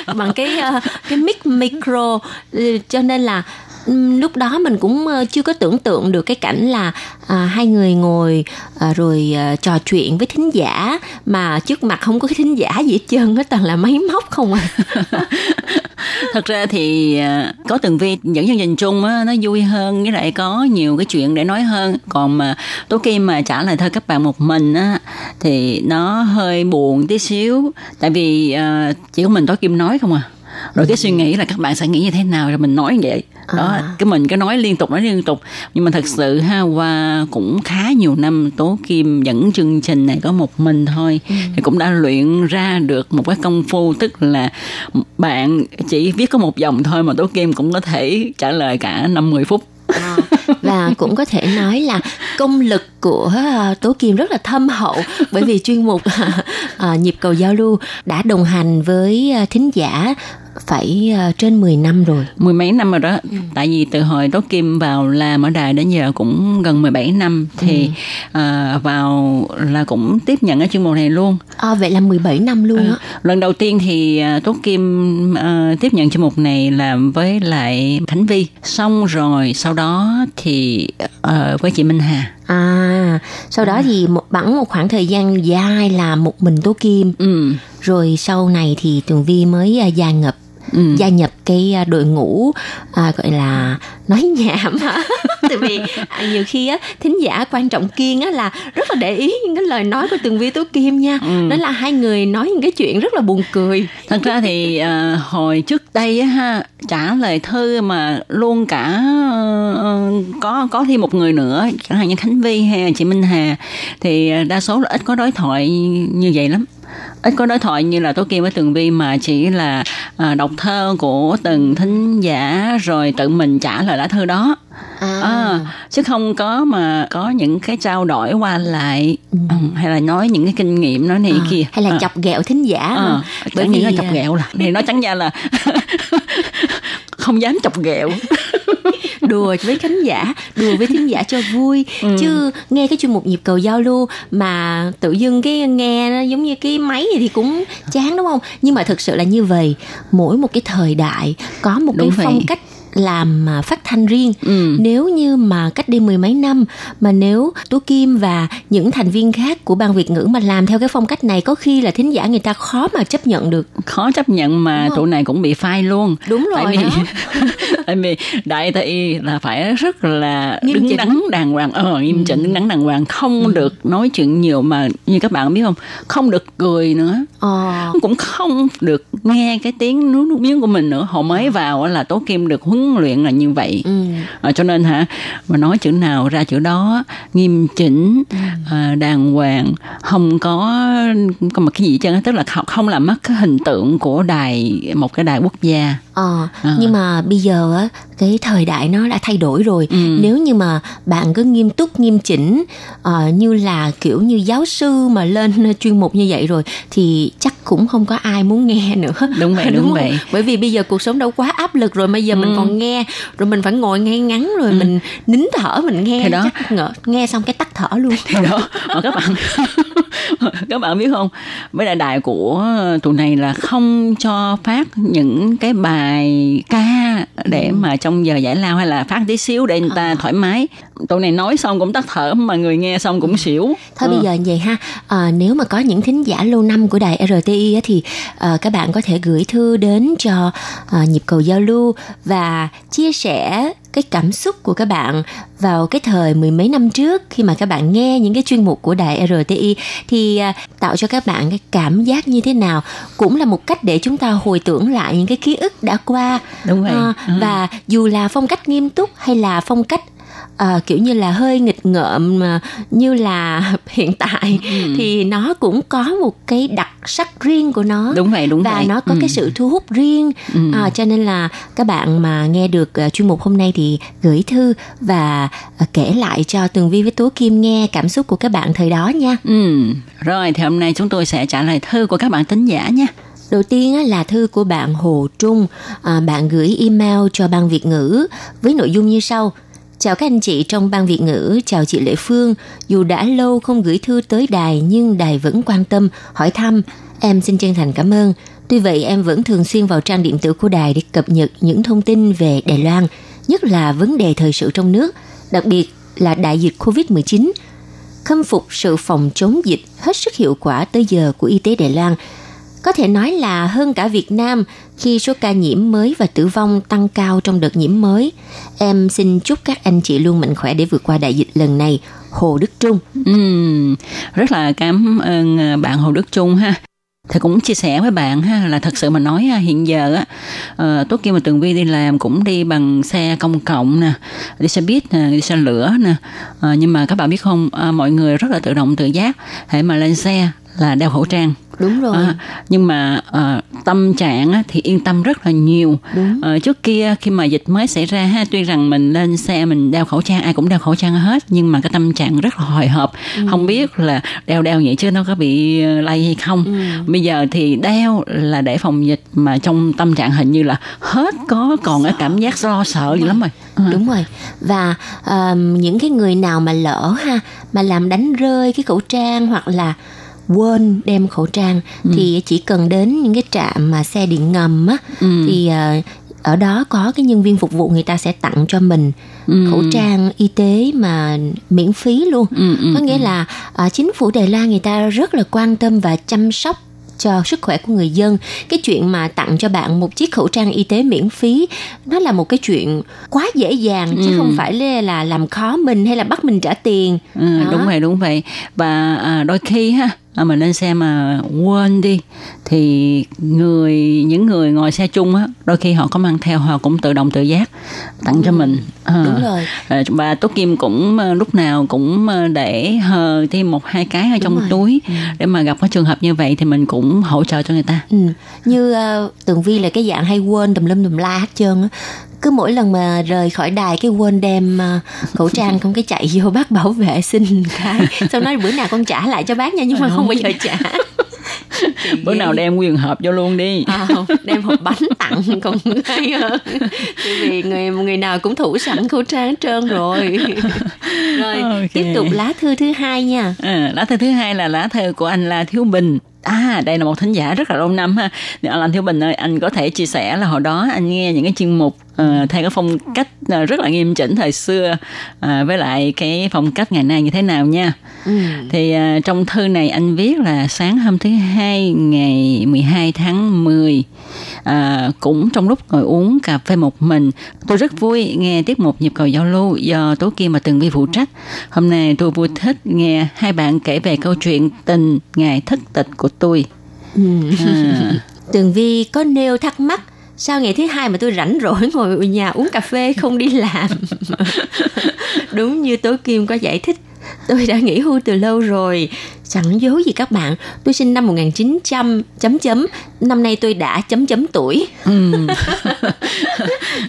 bằng cái cái mic micro. Ừ, cho nên là Ừ, lúc đó mình cũng ờ, chưa có tưởng tượng được cái cảnh là à, hai người ngồi à, rồi à, trò chuyện với thính giả mà trước mặt không có cái thính giả gì hết trơn hết toàn là máy móc không à Thật ra thì à, có Tường Vi dẫn chương trình chung á, nó vui hơn với lại có nhiều cái chuyện để nói hơn. Còn mà tối Kim mà trả lời thơ các bạn một mình á thì nó hơi buồn tí xíu. Tại vì à, chỉ có mình tối Kim nói không à. Rồi cái suy nghĩ là các bạn sẽ nghĩ như thế nào rồi mình nói như vậy. Đó, À. cái mình cứ nói liên tục nói liên tục. Nhưng mà thật sự ha qua cũng khá nhiều năm Tố Kim dẫn chương trình này có một mình thôi thì cũng đã luyện ra được một cái công phu tức là bạn chỉ viết có một dòng thôi mà Tố Kim cũng có thể trả lời cả 50 phút. À, và cũng có thể nói là công lực của à, Tố Kim rất là thâm hậu bởi vì chuyên mục à, nhịp cầu giao lưu đã đồng hành với à, thính giả phải à, trên 10 năm rồi. Mười mấy năm rồi đó. Tại vì từ hồi Tố Kim vào làm ở đài đến giờ cũng gần 17 năm thì à, vào là cũng tiếp nhận cái chuyên mục này luôn. À, vậy là 17 năm luôn á. Lần đầu tiên thì à, Tố Kim à, tiếp nhận chuyên mục này làm với lại Khánh Vi. Xong rồi sau đó thì à, với chị Minh Hà. À, sau đó thì một bẵng một khoảng thời gian dài là một mình Tố Kim. Ừ. Rồi sau này thì Tường Vi mới à, gia nhập Ừ. gia nhập cái à, đội ngũ à, gọi là nói nhảm hả tại vì à, nhiều khi á thính giả quan trọng kiên á là rất là để ý những cái lời nói của tường vi tố kim nha Ừ. đó là hai người nói những cái chuyện rất là buồn cười Thật ra thì à, hồi trước đây á ha trả lời thư mà luôn cả ờ, có có thêm một người nữa chẳng hạn như Khánh Vi hay chị Minh Hà thì đa số là ít có đối thoại như vậy lắm ít có đối thoại như là Tố Kim với Tường Vi mà chỉ là à, đọc thơ của từng thính giả rồi tự mình trả lời lá thư đó. À, chứ không có mà có những cái trao đổi qua lại ừ, hay là nói những cái kinh nghiệm nói này À, kia. hay là À. chọc ghẹo thính giả ha. bởi vì à, chọc ghẹo là thì nó chẳng ra là không dám chọc ghẹo đùa với khán giả đùa với thính giả cho vui Ừ. chứ nghe cái chuyên mục nhịp cầu giao lưu mà tự dưng cái nghe nó giống như cái máy gì thì cũng chán đúng không nhưng mà thực sự là như vậy mỗi một cái thời đại có một Đúng cái vậy. phong cách làm à, phát thanh riêng. Ừ. nếu như mà cách đây mười mấy năm mà nếu Tú Kim và những thành viên khác của ban Việt ngữ mà làm theo cái phong cách này có khi là thính giả người ta khó mà chấp nhận được. Khó chấp nhận mà tụi này cũng bị phai luôn. Đúng rồi tại vì tại vì đại thị là phải rất là Nghiêm đứng chỉnh. đắn đàng hoàng. Ờ nghiêm chỉnh đứng đắn đàng hoàng. Không được nói chuyện nhiều mà như các bạn biết không không được cười nữa. Ờ. Cũng không được nghe cái tiếng nuốt nước miếng của mình nữa. Họ mới vào là tố kim được huấn luyện là như vậy ừ. à, cho nên hả mà nói chữ nào ra chữ đó nghiêm chỉnh à, đàng hoàng không có có một cái gì á, tức là không, không làm mất cái hình tượng của đài một cái đài quốc gia Ờ, À. nhưng mà bây giờ á cái thời đại nó đã thay đổi rồi. Ừ. Nếu như mà bạn cứ nghiêm túc nghiêm chỉnh ờ, như là kiểu như giáo sư mà lên chuyên mục như vậy rồi thì chắc cũng không có ai muốn nghe nữa. Đúng vậy, đúng không? vậy. Bởi vì bây giờ cuộc sống đâu quá áp lực rồi, bây giờ mình Ừ. nghe rồi mình phải ngồi ngay ngắn rồi mình nín thở mình nghe Thì đó. chắc ngờ, nghe xong cái tắt thở luôn. thì đó. Mà các bạn các bạn biết không? Với đại đài của tụi này là không cho phát những cái bài ca để mà trong giờ giải lao hay là phát tí xíu để người ta thoải mái. Tụi này nói xong cũng tắt thở mà người nghe xong cũng xỉu. Thôi Ừ. bây giờ như vậy ha, à, nếu mà có những thính giả lâu năm của đài RTI á, thì à, các bạn có thể gửi thư đến cho à, nhịp cầu giao lưu và chia sẻ cái cảm xúc của các bạn vào cái thời mười mấy năm trước khi mà các bạn nghe những cái chuyên mục của đài RTI thì à, tạo cho các bạn cái cảm giác như thế nào cũng là một cách để chúng ta hồi tưởng lại những cái ký ức đã qua Đúng vậy. À, Ừ. và dù là phong cách nghiêm túc hay là phong cách à, kiểu như là hơi nghịch ngợm mà như là hiện tại Ừ. thì nó cũng có một cái đặc sắc riêng của nó đúng vậy đúng và vậy nó có Ừ. cái sự thu hút riêng Ừ. à, cho nên là các bạn mà nghe được à, chuyên mục hôm nay thì gửi thư và à, kể lại cho Tường Vi với Tố Kim nghe cảm xúc của các bạn thời đó nha Ừ, rồi thì hôm nay chúng tôi sẽ trả lời thư của các bạn tín giả nha. Đầu tiên á, là thư của bạn Hồ Trung. Bạn gửi email cho ban Việt ngữ với nội dung như sau. Chào các anh chị trong ban Việt ngữ, chào chị Lệ Phương. Dù đã lâu không gửi thư tới đài nhưng đài vẫn quan tâm, hỏi thăm. Em xin chân thành cảm ơn. Tuy vậy em vẫn thường xuyên vào trang điện tử của đài để cập nhật những thông tin về Đài Loan, nhất là vấn đề thời sự trong nước, đặc biệt là đại dịch Covid-19 khâm phục sự phòng chống dịch hết sức hiệu quả tới giờ của y tế Đài Loan. Có thể nói là hơn cả Việt Nam khi số ca nhiễm mới và tử vong tăng cao trong đợt nhiễm mới. Em xin chúc các anh chị luôn mạnh khỏe để vượt qua đại dịch lần này. Hồ Đức Trung. Ừ, rất là cảm ơn à, bạn Hồ Đức Trung ha. Thì cũng chia sẻ với bạn ha là thật sự mà nói ha, hiện giờ á uh, tốt kia mà Tường Vi đi làm cũng đi bằng xe công cộng nè, đi xe buýt nè, đi xe lửa nè. Ờ, nhưng mà các bạn biết không, à, mọi người rất là tự động tự giác, hãy mà lên xe là đeo khẩu trang. Đúng rồi. À, nhưng mà ờ, tâm trạng á, thì yên tâm rất là nhiều Đúng. Ờ, trước kia khi mà dịch mới xảy ra ha tuy rằng mình lên xe mình đeo khẩu trang ai cũng đeo khẩu trang hết nhưng mà cái tâm trạng rất là hồi hộp Ừ. không biết là đeo đeo vậy chứ nó có bị ờ, lây hay không Ừ. bây giờ thì đeo là để phòng dịch mà trong tâm trạng hình như là hết có còn cái cảm giác lo sợ gì lắm rồi Ờ. Đúng rồi. Và um, những cái người nào mà lỡ ha mà làm đánh rơi cái khẩu trang hoặc là quên đem khẩu trang thì chỉ cần đến những cái trạm mà xe điện ngầm á Ừ. thì ờ, ở đó có cái nhân viên phục vụ người ta sẽ tặng cho mình Ừ. khẩu trang y tế mà miễn phí luôn. Ừ, ừ, có nghĩa là à, chính phủ Đài Loan người ta rất là quan tâm và chăm sóc cho sức khỏe của người dân cái chuyện mà tặng cho bạn một chiếc khẩu trang y tế miễn phí nó là một cái chuyện quá dễ dàng chứ Ừ. không phải là, là làm khó mình hay là bắt mình trả tiền Ừ, Đó. đúng vậy đúng vậy và à, đôi khi ha mình lên xe mà quên đi. Thì người những người ngồi xe chung á đôi khi họ có mang theo họ cũng tự động tự giác tặng cho mình. À, đúng rồi. à, và Tố Kim cũng à, lúc nào cũng à, để hờ thêm một hai cái ở trong túi để mà gặp cái trường hợp như vậy thì mình cũng hỗ trợ cho người ta. Ừ. Như uh, Tường Vi là cái dạng hay quên tùm lum tùm la hết trơn á. Cứ mỗi lần mà rời khỏi đài cái quên đem ờ, khẩu trang không cái chạy vô bác bảo vệ xin cái xong nói bữa nào con trả lại cho bác nha nhưng mà không bao giờ trả bữa nào đem nguyên hộp vô luôn đi à, không, đem hộp bánh tặng còn hay hơn Tại vì người người nào cũng thủ sẵn khẩu trang hết trơn rồi rồi Ok. tiếp tục lá thư thứ hai nha À, lá thư thứ hai là lá thư của anh La Thiếu Bình. À, đây là một thính giả rất là lâu năm ha. Anh Thiếu Bình ơi, anh có thể chia sẻ là hồi đó anh nghe những cái chuyên mục uh, theo cái phong cách uh, rất là nghiêm chỉnh thời xưa uh, với lại cái phong cách ngày nay như thế nào nha. Ừ. Thì uh, trong thư này anh viết là sáng hôm thứ hai ngày 12 tháng 10 à, cũng trong lúc ngồi uống cà phê một mình tôi rất vui nghe tiết mục nhịp cầu giao lưu do tố kim và tường vi phụ trách hôm nay tôi vui thích nghe hai bạn kể về câu chuyện tình ngày thất tịch của tôi à, Tường Vi có nêu thắc mắc sao ngày thứ hai mà tôi rảnh rỗi ngồi ở nhà uống cà phê không đi làm đúng như tố kim có giải thích tôi đã nghỉ hưu từ lâu rồi chẳng giấu gì các bạn tôi sinh năm 1900 chấm chấm năm nay tôi đã chấm chấm tuổi ừ.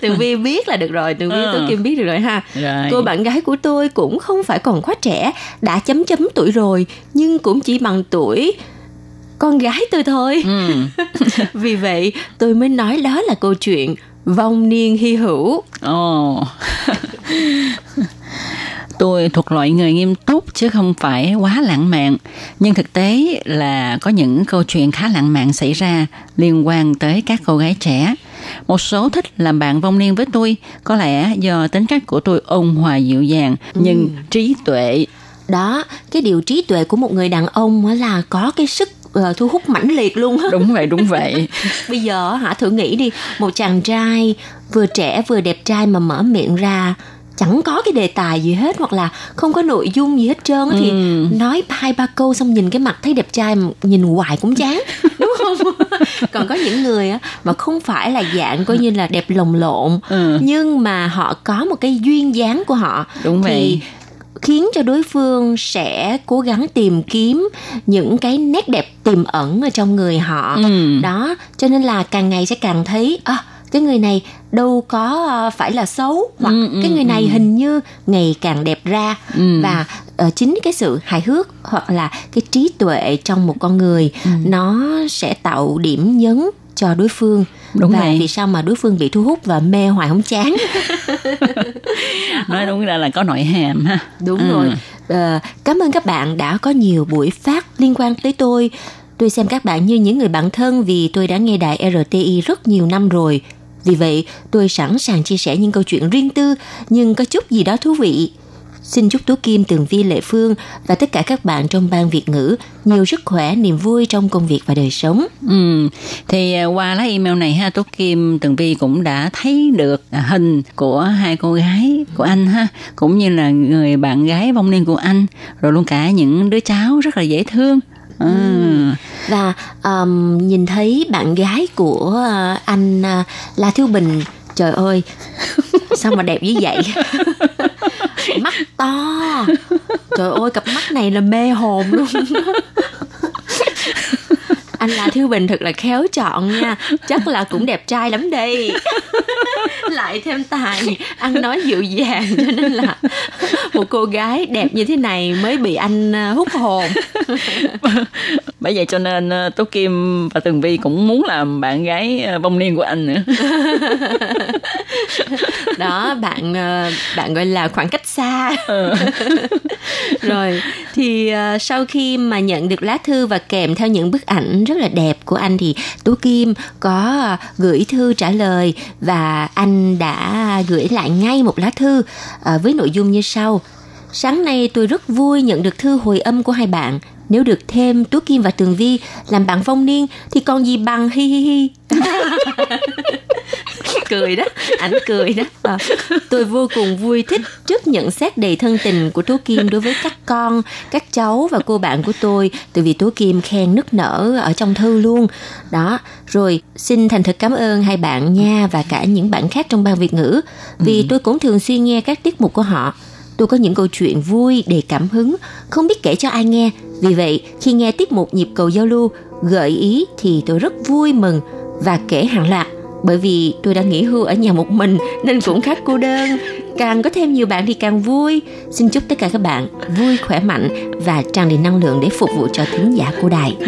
tường vi biết là được rồi tường vi Ừ. tố kim biết được rồi ha Rồi. cô bạn gái của tôi cũng không phải còn quá trẻ đã chấm chấm tuổi rồi nhưng cũng chỉ bằng tuổi con gái tôi thôi ừ. vì vậy tôi mới nói đó là câu chuyện vong niên hy hữu Ồ. Tôi thuộc loại người nghiêm túc chứ không phải quá lãng mạn. Nhưng thực tế là có những câu chuyện khá lãng mạn xảy ra liên quan tới các cô gái trẻ. Một số thích làm bạn vong niên với tôi, có lẽ do tính cách của tôi ôn hòa dịu dàng, nhưng trí tuệ. đó cái điều trí tuệ của một người đàn ông là có cái sức ờ, thu hút mãnh liệt luôn á Đúng vậy, đúng vậy. bây giờ hả thử nghĩ đi một chàng trai vừa trẻ vừa đẹp trai mà mở miệng ra chẳng có cái đề tài gì hết hoặc là không có nội dung gì hết trơn á thì Ừ. nói hai ba câu xong nhìn cái mặt thấy đẹp trai mà nhìn hoài cũng chán đúng không còn có những người á mà không phải là dạng coi như là đẹp lồng lộn Ừ. nhưng mà họ có một cái duyên dáng của họ Đúng thì vậy. Khiến cho đối phương sẽ cố gắng tìm kiếm những cái nét đẹp tiềm ẩn ở trong người họ Ừ. đó cho nên là càng ngày sẽ càng thấy à, cái người này đâu có ờ, phải là xấu hoặc Ừ, ừ, cái người này ừ. hình như ngày càng đẹp ra Ừ. và ờ, chính cái sự hài hước hoặc là cái trí tuệ trong một con người Ừ. nó sẽ tạo điểm nhấn cho đối phương Đúng và vậy. vì sao mà đối phương bị thu hút và mê hoài không chán Nói đúng ra là có nội hàm ha. Đúng Ừ. rồi. Ờ, cảm ơn các bạn đã có nhiều buổi phát liên quan tới tôi. Tôi xem các bạn như những người bạn thân vì tôi đã nghe đài RTI rất nhiều năm rồi. Vì vậy, tôi sẵn sàng chia sẻ những câu chuyện riêng tư nhưng có chút gì đó thú vị. Xin chúc Tố Kim, Tường Vi, Lệ Phương và tất cả các bạn trong ban Việt ngữ nhiều sức khỏe, niềm vui trong công việc và đời sống. Ừ. Thì à, qua lá email này ha, Tố Kim Tường Vi cũng đã thấy được à, hình của hai cô gái của anh ha, cũng như là người bạn gái vong niên của anh, rồi luôn cả những đứa cháu rất là dễ thương. Ừ. Và um, nhìn thấy bạn gái của uh, anh uh, La Thiếu Bình Trời ơi, Sao mà đẹp như vậy? Mắt to. Trời ơi, cặp mắt này là mê hồn luôn. Anh La Thiếu Bình thật là khéo chọn nha. Chắc là cũng đẹp trai lắm đây Lại thêm tài. Ăn nói dịu dàng Cho nên là Một cô gái đẹp như thế này Mới bị anh uh, hút hồn. Bởi vậy cho nên à, Tố Kim và Tường Vi cũng muốn làm bạn gái à, vong niên của anh nữa. đó bạn ờ, bạn gọi là khoảng cách xa. Rồi thì ờ, sau khi mà nhận được lá thư và kèm theo những bức ảnh rất rất là đẹp của anh thì tú kim có ờ, gửi thư trả lời và anh đã gửi lại ngay một lá thư ờ, với nội dung như sau. Sáng nay tôi rất vui nhận được thư hồi âm của hai bạn. Nếu được thêm Tú Kim và Tường Vi làm bạn vong niên thì còn gì bằng, hi hi hi. cười đó ảnh cười đó. Ờ, tôi vô cùng vui thích trước nhận xét đầy thân tình của tố kim đối với các con các cháu và cô bạn của tôi từ vì tố kim khen nức nở ở trong thư luôn. Đó rồi xin thành thật cảm ơn hai bạn nha và cả những bạn khác trong ban việt ngữ vì tôi cũng thường xuyên nghe các tiết mục của họ. Tôi có những câu chuyện vui đầy cảm hứng không biết kể cho ai nghe. Vì vậy khi nghe tiết mục nhịp cầu giao lưu gợi ý thì tôi rất vui mừng và kể hàng loạt bởi vì tôi đã nghỉ hưu ở nhà một mình, nên cũng khá cô đơn càng có thêm nhiều bạn thì càng vui. Xin chúc tất cả các bạn vui khỏe mạnh và tràn đầy năng lượng để phục vụ cho thính giả của đài.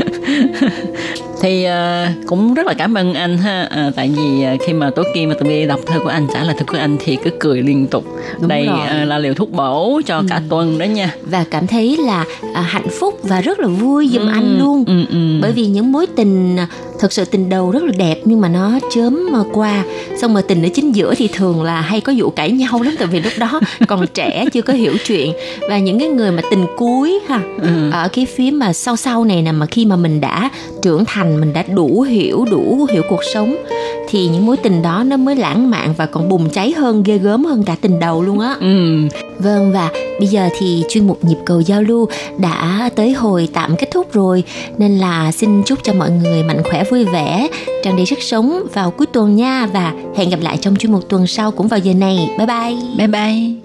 Thì ờ, cũng rất là cảm ơn anh ha. Ờ, tại vì ờ, khi mà tối kia mà tụi mình đọc thơ của anh trả lời thơ của anh thì cứ cười liên tục. Đúng đây rồi. ờ, là liều thuốc bổ cho cả tuần đó nha. Và cảm thấy là à, hạnh phúc và rất là vui giùm anh luôn. ừ, ừ. bởi vì những mối tình à, thật sự tình đầu rất là đẹp nhưng mà nó chớm qua. Xong mà tình ở chính giữa thì thường là hay có vụ cãi nhau lắm tại vì lúc đó còn trẻ chưa có hiểu chuyện và những cái người mà tình cuối ha Ừ. ở cái phía mà sau sau này nè mà khi mà mình đã trưởng thành mình đã đủ hiểu đủ hiểu cuộc sống thì những mối tình đó nó mới lãng mạn và còn bùng cháy hơn ghê gớm hơn cả tình đầu luôn á Ừ. Vâng và bây giờ thì chuyên mục nhịp cầu giao lưu đã tới hồi tạm kết thúc rồi nên là xin chúc cho mọi người mạnh khỏe vui vẻ, tràn đầy sức sống vào cuối tuần nha và hẹn gặp lại trong chuyên mục tuần sau cũng vào giờ này. Bye bye. bye bye